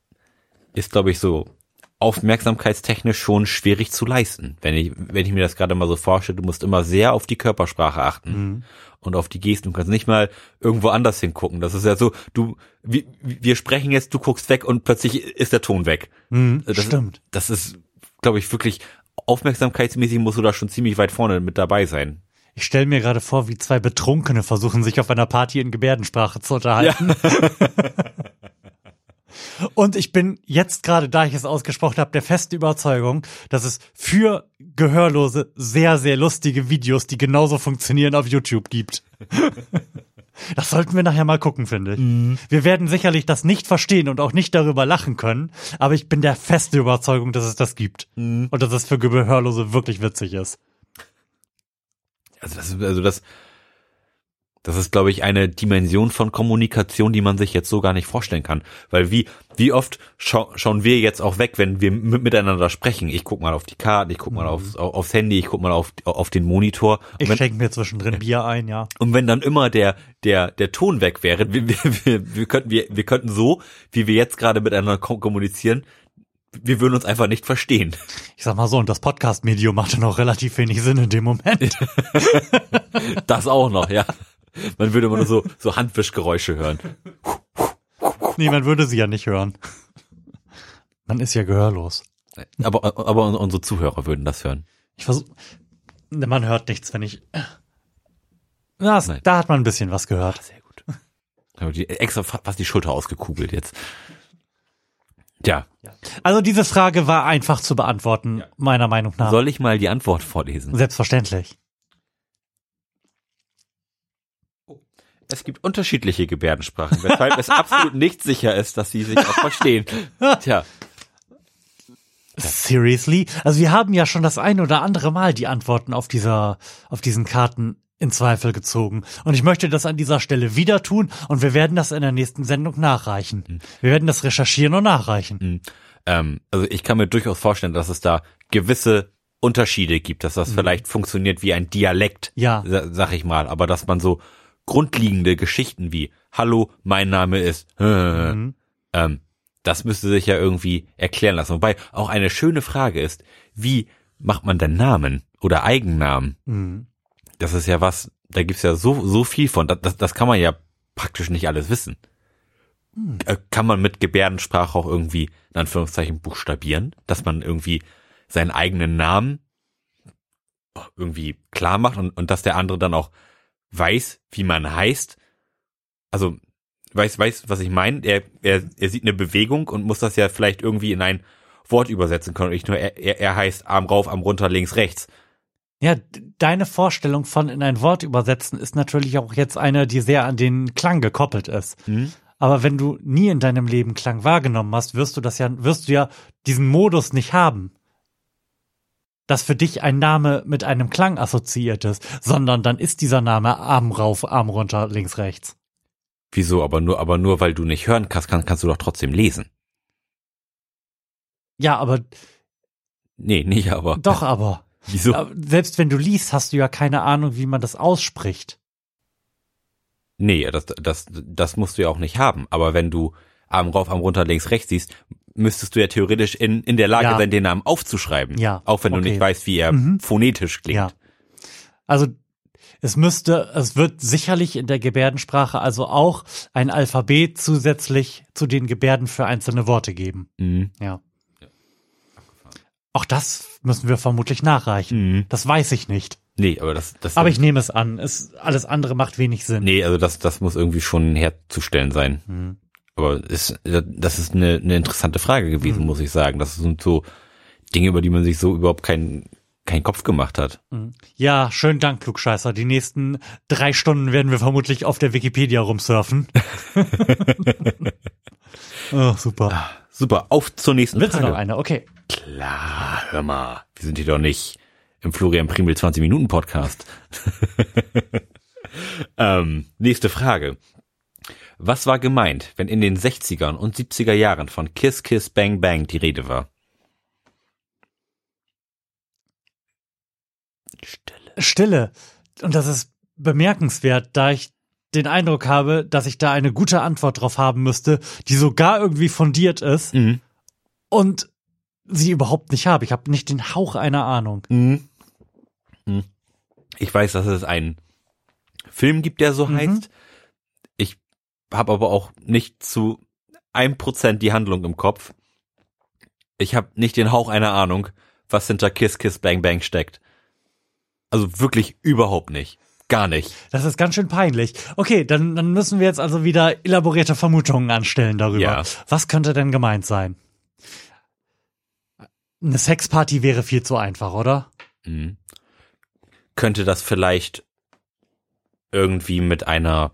ist glaube ich so aufmerksamkeitstechnisch schon schwierig zu leisten. Wenn ich, wenn ich mir das gerade mal so vorstelle, du musst immer sehr auf die Körpersprache achten Mhm. und auf die Gesten. Du kannst nicht mal irgendwo anders hingucken. Das ist ja so, du, wir, wir sprechen jetzt, du guckst weg und plötzlich ist der Ton weg. Mhm, Das, stimmt. Das ist, glaube ich, wirklich aufmerksamkeitsmäßig musst du da schon ziemlich weit vorne mit dabei sein. Ich stelle mir gerade vor, wie zwei Betrunkene versuchen, sich auf einer Party in Gebärdensprache zu unterhalten. (laughs) Und ich bin jetzt gerade, da ich es ausgesprochen habe, der festen Überzeugung, dass es für Gehörlose sehr, sehr lustige Videos, die genauso funktionieren, auf YouTube gibt. (laughs) Das sollten wir nachher mal gucken, finde ich. Wir werden sicherlich das nicht verstehen und auch nicht darüber lachen können, aber ich bin der festen Überzeugung, dass es das gibt. Und dass es für Gehörlose wirklich witzig ist. Also das, ist- also das, das ist, glaube ich, eine Dimension von Kommunikation, die man sich jetzt so gar nicht vorstellen kann. Weil wie, wie oft schau, schauen wir jetzt auch weg, wenn wir mit, miteinander sprechen? Ich guck mal auf die Karten, ich guck mal aufs, auf, aufs Handy, ich guck mal auf, auf den Monitor. Und Ich wenn, schenke mir zwischendrin (laughs) Bier ein, ja. und wenn dann immer der, der, der Ton weg wäre, wir, wir, wir, wir könnten, wir, wir könnten so, wie wir jetzt gerade miteinander ko- kommunizieren, wir würden uns einfach nicht verstehen. Ich sag mal so, und das Podcast-Medium machte noch relativ wenig Sinn in dem Moment. (laughs) Das auch noch, ja. Man würde immer nur so, so Handwischgeräusche hören. nee, man würde sie ja nicht hören. Man ist ja gehörlos. Aber, aber unsere Zuhörer würden das hören. Ich versuch, man hört nichts, wenn ich, das, Nein. da hat man ein bisschen was gehört. Sehr gut. Aber die, extra fa- fast die Schulter ausgekugelt jetzt. Tja, Also diese Frage war einfach zu beantworten, meiner Meinung nach. soll ich mal die Antwort vorlesen? Selbstverständlich. Es gibt unterschiedliche Gebärdensprachen, weshalb es absolut nicht sicher ist, dass sie sich auch verstehen. Tja, (laughs) Seriously? Also wir haben ja schon das ein oder andere Mal die Antworten auf dieser, auf diesen Karten in Zweifel gezogen. Und ich möchte das an dieser Stelle wieder tun und wir werden das in der nächsten Sendung nachreichen. Wir werden das recherchieren und nachreichen. ähm, also ich kann mir durchaus vorstellen, dass es da gewisse Unterschiede gibt, dass das vielleicht funktioniert wie ein Dialekt, Ja. sa- sag ich mal, aber dass man so grundlegende Geschichten wie Hallo, mein Name ist äh, (laughs) ähm, das müsste sich ja irgendwie erklären lassen. Wobei auch eine schöne Frage ist, wie macht man denn Namen oder Eigennamen? Mhm. Das ist ja was, da gibt's ja so, so viel von. Das, das, das kann man ja praktisch nicht alles wissen. Äh, Kann man mit Gebärdensprache auch irgendwie, in Anführungszeichen, buchstabieren, dass man irgendwie seinen eigenen Namen irgendwie klar macht und, und dass der andere dann auch weiß, wie man heißt. Also, weiß, weiß, was ich meine. Er, er, er sieht eine Bewegung und muss das ja vielleicht irgendwie in ein Wort übersetzen können. Und nicht nur, er, er, er heißt Arm rauf, Arm runter, links, rechts. Ja, deine Vorstellung von in ein Wort übersetzen ist natürlich auch jetzt eine, die sehr an den Klang gekoppelt ist. Hm? Aber wenn du nie in deinem Leben Klang wahrgenommen hast, wirst du das ja, wirst du ja diesen Modus nicht haben. Dass für dich ein Name mit einem Klang assoziiert ist, sondern dann ist dieser Name Arm rauf, Arm runter, links, rechts. Wieso? Aber nur, aber nur weil du nicht hören kannst, kann, kannst du doch trotzdem lesen. Ja, aber Nee, nicht aber. doch aber. (laughs) Wieso? Aber Selbst wenn du liest, hast du ja keine Ahnung, wie man das ausspricht. Nee, das, das, das musst du ja auch nicht haben. Aber wenn du Arm rauf, Arm runter, links, rechts siehst, müsstest du ja theoretisch in, in der Lage Ja. sein, den Namen aufzuschreiben. Ja, Auch wenn du okay. nicht weißt, wie er Mhm. phonetisch klingt. Ja. Also es müsste, es wird sicherlich in der Gebärdensprache also auch ein Alphabet zusätzlich zu den Gebärden für einzelne Worte geben. Mhm. Ja. Auch das müssen wir vermutlich nachreichen. Mhm. Das weiß ich nicht. Nee, aber das, das, Aber ich nehme es an. Es, alles andere macht wenig Sinn. nee, also das, das muss irgendwie schon herzustellen sein. Mhm. Aber ist, das ist eine, eine interessante Frage gewesen, Mhm. muss ich sagen. Das sind so Dinge, über die man sich so überhaupt keinen keinen Kopf gemacht hat. Ja, schönen Dank, Klugscheißer. Die nächsten drei Stunden werden wir vermutlich auf der Wikipedia rumsurfen. (laughs) oh, super. Super, auf zur nächsten Willst du Frage. noch eine? Okay. Klar, hör mal. Wir sind hier doch nicht im Florian Primel 20 Minuten Podcast. (laughs) ähm, nächste Frage. Was war gemeint, wenn in den 60ern und 70er Jahren von Kiss Kiss Bang Bang die Rede war? Stille. Stille. Und das ist bemerkenswert, da ich den Eindruck habe, dass ich da eine gute Antwort drauf haben müsste, die sogar irgendwie fundiert ist Mhm. und sie überhaupt nicht habe. Ich habe nicht den Hauch einer Ahnung. Mhm. Mhm. Ich weiß, dass es einen Film gibt, der so Mhm. heißt. Habe aber auch nicht zu einem Prozent die Handlung im Kopf. Ich habe nicht den Hauch einer Ahnung, was hinter Kiss Kiss Bang Bang steckt. Also wirklich überhaupt nicht. Gar nicht. Das ist ganz schön peinlich. Okay, dann, dann müssen wir jetzt also wieder elaborierte Vermutungen anstellen darüber. Ja. Was könnte denn gemeint sein? Eine Sexparty wäre viel zu einfach, oder? Mhm. Könnte das vielleicht irgendwie mit einer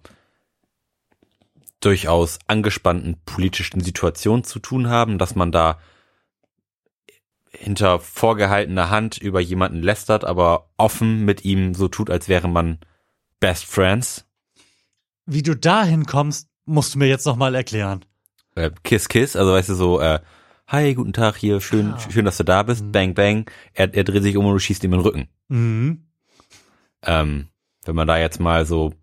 durchaus angespannten politischen Situation zu tun haben, dass man da hinter vorgehaltener Hand über jemanden lästert, aber offen mit ihm so tut, als wäre man Best Friends. Wie du dahin kommst, musst du mir jetzt nochmal erklären. Äh, kiss, kiss, also weißt du so, äh, hi, guten Tag hier, schön, Ah. schön, dass du da bist, bang, bang. Er, er dreht sich um und du schießt ihm in den Rücken. Mhm. Ähm, wenn man da jetzt mal so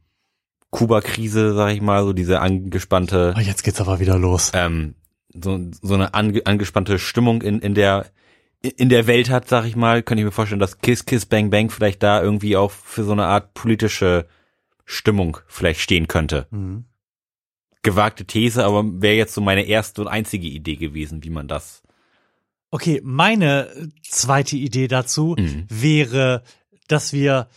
Kuba-Krise, sag ich mal, so diese angespannte, Oh, jetzt geht's aber wieder los. ähm, so, so eine ange, angespannte Stimmung in, in der in der Welt hat, sag ich mal, könnte ich mir vorstellen, dass Kiss Kiss Bang Bang vielleicht da irgendwie auch für so eine Art politische Stimmung vielleicht stehen könnte. Mhm. Gewagte These, aber wäre jetzt so meine erste und einzige Idee gewesen, wie man das. Okay, meine zweite Idee dazu Mhm. wäre, dass wir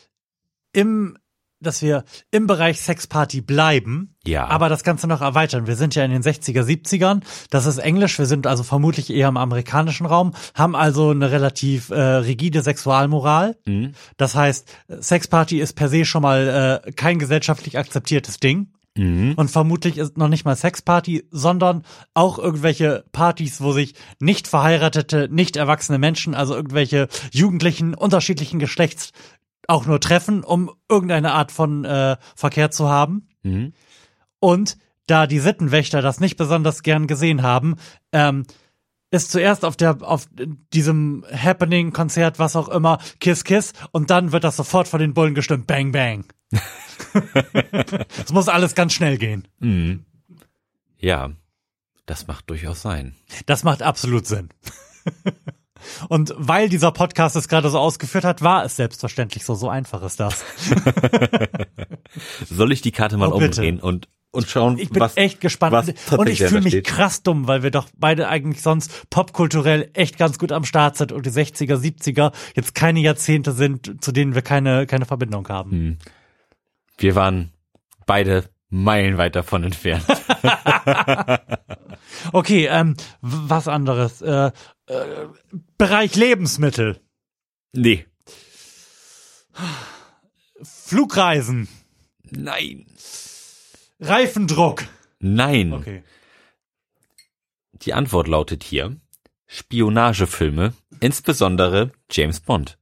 im, dass wir im Bereich Sexparty bleiben, Ja. aber das Ganze noch erweitern. Wir sind ja in den 60er, 70ern. Das ist Englisch. Wir sind also vermutlich eher im amerikanischen Raum, haben also eine relativ äh, rigide Sexualmoral. Mhm. Das heißt, Sexparty ist per se schon mal äh, kein gesellschaftlich akzeptiertes Ding. Mhm. Und vermutlich ist noch nicht mal Sexparty, sondern auch irgendwelche Partys, wo sich nicht verheiratete, nicht erwachsene Menschen, also irgendwelche Jugendlichen unterschiedlichen Geschlechts auch nur treffen, um irgendeine Art von äh, Verkehr zu haben. Mhm. Und da die Sittenwächter das nicht besonders gern gesehen haben, ähm, ist zuerst auf der auf diesem Happening Konzert was auch immer Kiss Kiss und dann wird das sofort von den Bullen gestimmt Bang Bang. (laughs) Es muss alles ganz schnell gehen. Mhm. Ja, das macht durchaus sein. Das macht absolut Sinn. (laughs) Und weil dieser Podcast es gerade so ausgeführt hat, war es selbstverständlich so. So einfach ist das. (laughs) Soll ich die Karte mal Oh, bitte. umdrehen und, und schauen, Ich bin was, echt gespannt. Und ich fühle mich steht? krass dumm, weil wir doch beide eigentlich sonst popkulturell echt ganz gut am Start sind und die 60er, 70er jetzt keine Jahrzehnte sind, zu denen wir keine, keine Verbindung haben. Hm. Wir waren beide meilenweit davon entfernt. (laughs) (laughs) Okay, ähm, was anderes. Äh, äh, Bereich Lebensmittel. nee. Flugreisen. Nein. Reifendruck. Nein. Okay. Die Antwort lautet hier Spionagefilme, insbesondere James Bond.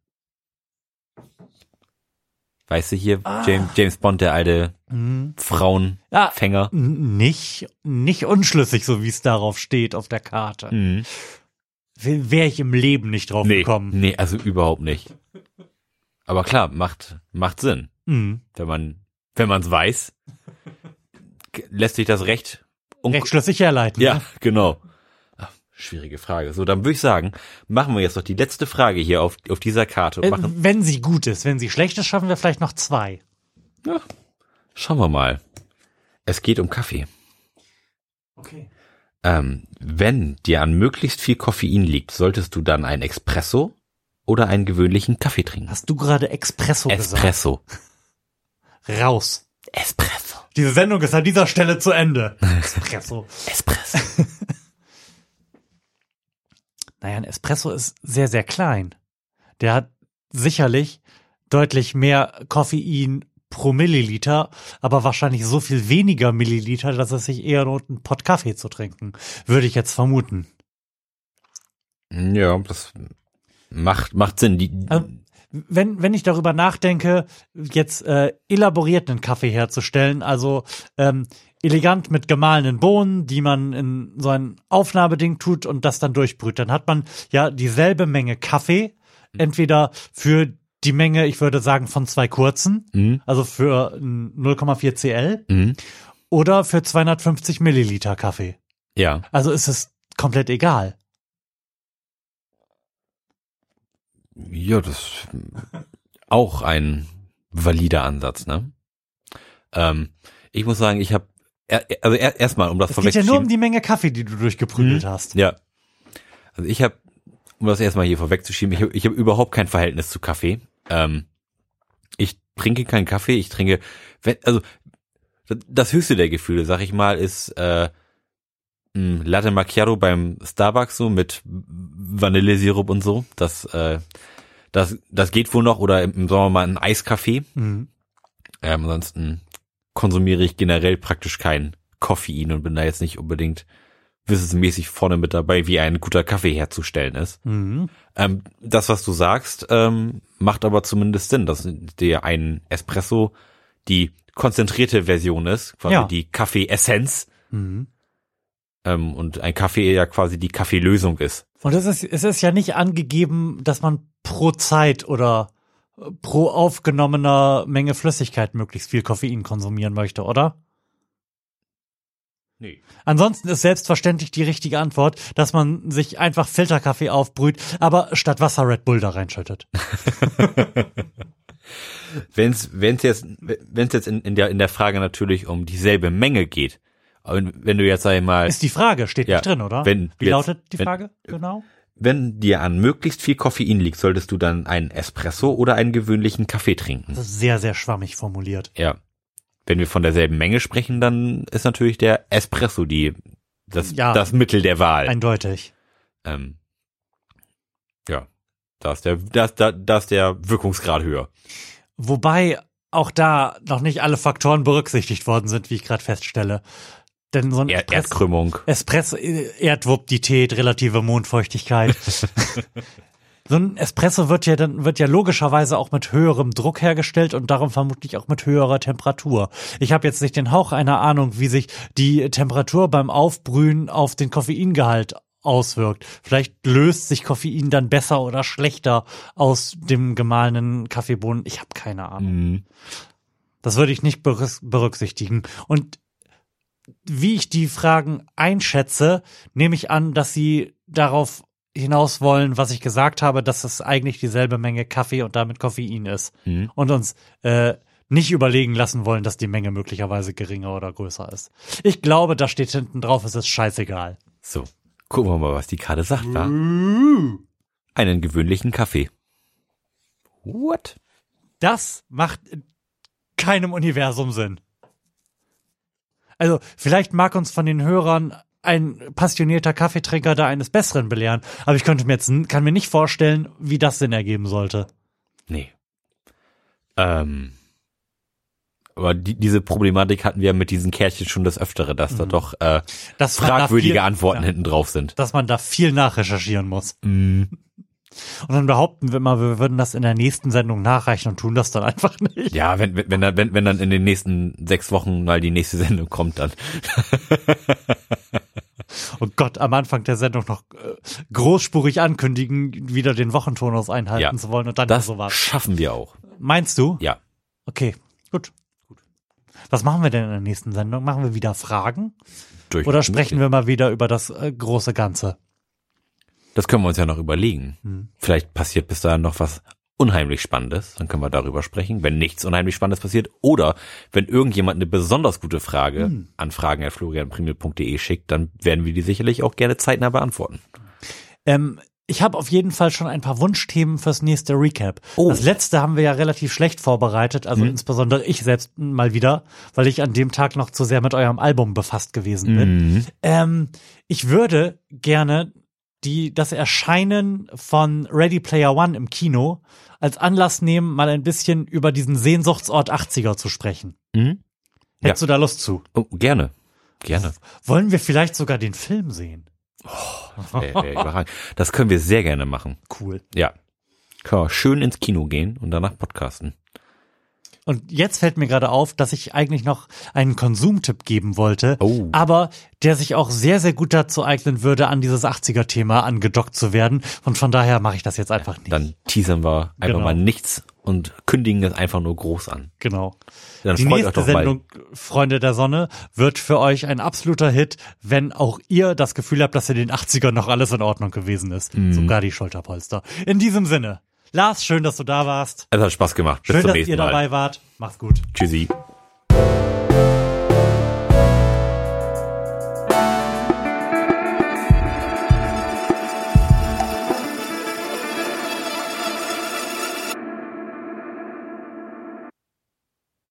Weißt du hier, Ah. James, James Bond, der alte Mhm. Frauenfänger. Ja, n- nicht, nicht unschlüssig, so wie es darauf steht auf der Karte. Mhm. Wäre ich im Leben nicht drauf Nee, gekommen. nee, also überhaupt nicht. Aber klar, macht, macht Sinn. Mhm. Wenn man, wenn man es weiß, lässt sich das recht, Recht schlüssig herleiten. Ja, ne? genau. Schwierige Frage. So, dann würde ich sagen, machen wir jetzt noch die letzte Frage hier auf, auf dieser Karte und Äh, machen, wenn sie gut ist. Wenn sie schlecht ist, schaffen wir vielleicht noch zwei. schauen wir mal. Es geht um Kaffee. Okay. Ähm, wenn dir an möglichst viel Koffein liegt, solltest du dann einen Espresso oder einen gewöhnlichen Kaffee trinken? Hast du gerade Espresso Espresso. gesagt? Raus. Espresso. Diese Sendung ist an dieser Stelle zu Ende. Espresso. (laughs) Espresso. (laughs) Naja, ein Espresso ist sehr, sehr klein. Der hat sicherlich deutlich mehr Koffein pro Milliliter, aber wahrscheinlich so viel weniger Milliliter, dass es sich eher lohnt, einen Pott Kaffee zu trinken. Würde ich jetzt vermuten. Ja, das macht, macht Sinn. Die, Also, wenn, wenn ich darüber nachdenke, jetzt äh, elaborierten Kaffee herzustellen, also ähm, elegant mit gemahlenen Bohnen, die man in so ein Aufnahmeding tut und das dann durchbrüht, dann hat man ja dieselbe Menge Kaffee, entweder für die Menge, ich würde sagen, von zwei kurzen, Mhm. also für ein 0,4 CL, Mhm. oder für 250 Milliliter Kaffee. Ja. Also ist es komplett egal. Ja, das ist auch ein valider Ansatz, ne? Ähm, ich muss sagen, ich habe also erstmal, um das Es geht ja nur um die Menge Kaffee, die du durchgeprügelt Mhm. hast. Ja. Also ich habe, um das erstmal hier vorwegzuschieben, ich habe ich hab überhaupt kein Verhältnis zu Kaffee. Ähm, ich trinke keinen Kaffee, ich trinke, wenn, also das höchste der Gefühle, sag ich mal, ist äh, ein Latte Macchiato beim Starbucks so mit Vanillesirup und so. Das, äh, das, das geht wohl noch oder im Sommer mal ein Eiskaffee. Mhm. Ähm, ansonsten konsumiere ich generell praktisch kein Koffein und bin da jetzt nicht unbedingt wissensmäßig vorne mit dabei, wie ein guter Kaffee herzustellen ist. Mhm. Ähm, das, was du sagst, ähm, macht aber zumindest Sinn, dass der ein Espresso die konzentrierte Version ist, quasi Ja. die Kaffee-Essenz Mhm. ähm, und ein Kaffee ja quasi die Kaffeelösung ist. Und es ist, es ist ja nicht angegeben, dass man pro Zeit oder pro aufgenommener Menge Flüssigkeit möglichst viel Koffein konsumieren möchte, oder? Nee. Ansonsten ist selbstverständlich die richtige Antwort, dass man sich einfach Filterkaffee aufbrüht, aber statt Wasser Red Bull da reinschüttet. (laughs) Wenn es jetzt, wenn's jetzt in, in, der, in der Frage natürlich um dieselbe Menge geht, und wenn du jetzt sag ich mal, Ist die Frage, steht Ja, nicht drin, oder? wenn Wie jetzt- lautet die wenn- Frage genau? Wenn dir an möglichst viel Koffein liegt, solltest du dann einen Espresso oder einen gewöhnlichen Kaffee trinken. Das ist sehr, sehr schwammig formuliert. Ja. Wenn wir von derselben Menge sprechen, dann ist natürlich der Espresso die das, Ja. das Mittel der Wahl. Eindeutig. ähm, ja, da ist der, da da, da ist der Wirkungsgrad höher. Wobei auch da noch nicht alle Faktoren berücksichtigt worden sind, wie ich gerade feststelle. Denn so ein Er, Espresso, Erdkrümmung. Espresso Erdwuptität, relative Mondfeuchtigkeit. (laughs) so ein Espresso wird ja dann wird ja logischerweise auch mit höherem Druck hergestellt und darum vermutlich auch mit höherer Temperatur. Ich habe jetzt nicht den Hauch einer Ahnung, wie sich die Temperatur beim Aufbrühen auf den Koffeingehalt auswirkt. Vielleicht löst sich Koffein dann besser oder schlechter aus dem gemahlenen Kaffeebohnen. Ich habe keine Ahnung. Mhm. Das würde ich nicht berücks- berücksichtigen. Und wie ich die Fragen einschätze, nehme ich an, dass sie darauf hinaus wollen, was ich gesagt habe, dass es eigentlich dieselbe Menge Kaffee und damit Koffein ist. Mhm. Und uns äh, nicht überlegen lassen wollen, dass die Menge möglicherweise geringer oder größer ist. Ich glaube, da steht hinten drauf, es ist scheißegal. So, gucken wir mal, was die Karte sagt, wa? Einen gewöhnlichen Kaffee. What? Das macht in keinem Universum Sinn. Also, vielleicht mag uns von den Hörern ein passionierter Kaffeetrinker da eines Besseren belehren, aber ich könnte mir jetzt, kann mir nicht vorstellen, wie das Sinn ergeben sollte. Nee. Ähm. Aber die, diese Problematik hatten wir mit diesen Kärtchen schon des Öfteren, dass da doch äh, Dass man da fragwürdige viel- Antworten ja, hinten drauf sind. Dass man da viel nachrecherchieren muss. Mm. Und dann behaupten wir immer, wir würden das in der nächsten Sendung nachreichen und tun das dann einfach nicht. Ja, wenn, wenn, wenn, dann, wenn, wenn dann in den nächsten sechs Wochen mal die nächste Sendung kommt, dann. (laughs) Oh Gott, am Anfang der Sendung noch äh, großspurig ankündigen, wieder den Wochenturnus einhalten Ja. zu wollen und dann Das so was. schaffen wir auch. Meinst du? Ja. Okay, gut. Was machen wir denn in der nächsten Sendung? Machen wir wieder Fragen? Durch Oder sprechen wir mal wieder über das äh, große Ganze? Das können wir uns ja noch überlegen. Hm. Vielleicht passiert bis dahin noch was unheimlich Spannendes. Dann können wir darüber sprechen. Wenn nichts unheimlich Spannendes passiert oder wenn irgendjemand eine besonders gute Frage Hm. an fragen.florianprimel.de schickt, dann werden wir die sicherlich auch gerne zeitnah beantworten. Ähm, ich habe auf jeden Fall schon ein paar Wunschthemen fürs nächste Recap. Oh. Das letzte haben wir ja relativ schlecht vorbereitet, also Mhm. insbesondere ich selbst mal wieder, weil ich an dem Tag noch zu sehr mit eurem Album befasst gewesen bin. Mhm. Ähm, ich würde gerne die, das Erscheinen von Ready Player One im Kino als Anlass nehmen, mal ein bisschen über diesen Sehnsuchtsort 80er zu sprechen. Mhm. Hättest du da Lust zu? Oh, gerne. Gerne. Wollen wir vielleicht sogar den Film sehen? Wär, wär überragend. Das können wir sehr gerne machen. Cool. Ja. Können wir schön ins Kino gehen und danach podcasten. Und jetzt fällt mir gerade auf, dass ich eigentlich noch einen Konsumtipp geben wollte, Oh. aber der sich auch sehr, sehr gut dazu eignen würde, an dieses 80er-Thema angedockt zu werden. Und von daher mache ich das jetzt einfach nicht. Dann teasern wir einfach Genau. mal nichts und kündigen es einfach nur groß an. Genau. Dann Die nächste doch mal. Sendung, Freunde der Sonne, wird für euch ein absoluter Hit, wenn auch ihr das Gefühl habt, dass in den 80ern noch alles in Ordnung gewesen ist. Mhm. Sogar die Schulterpolster. In diesem Sinne, Lars, schön, dass du da warst. Es hat Spaß gemacht. Bis Schön, zum dass nächsten ihr Mal. dabei wart. Mach's gut. Tschüssi.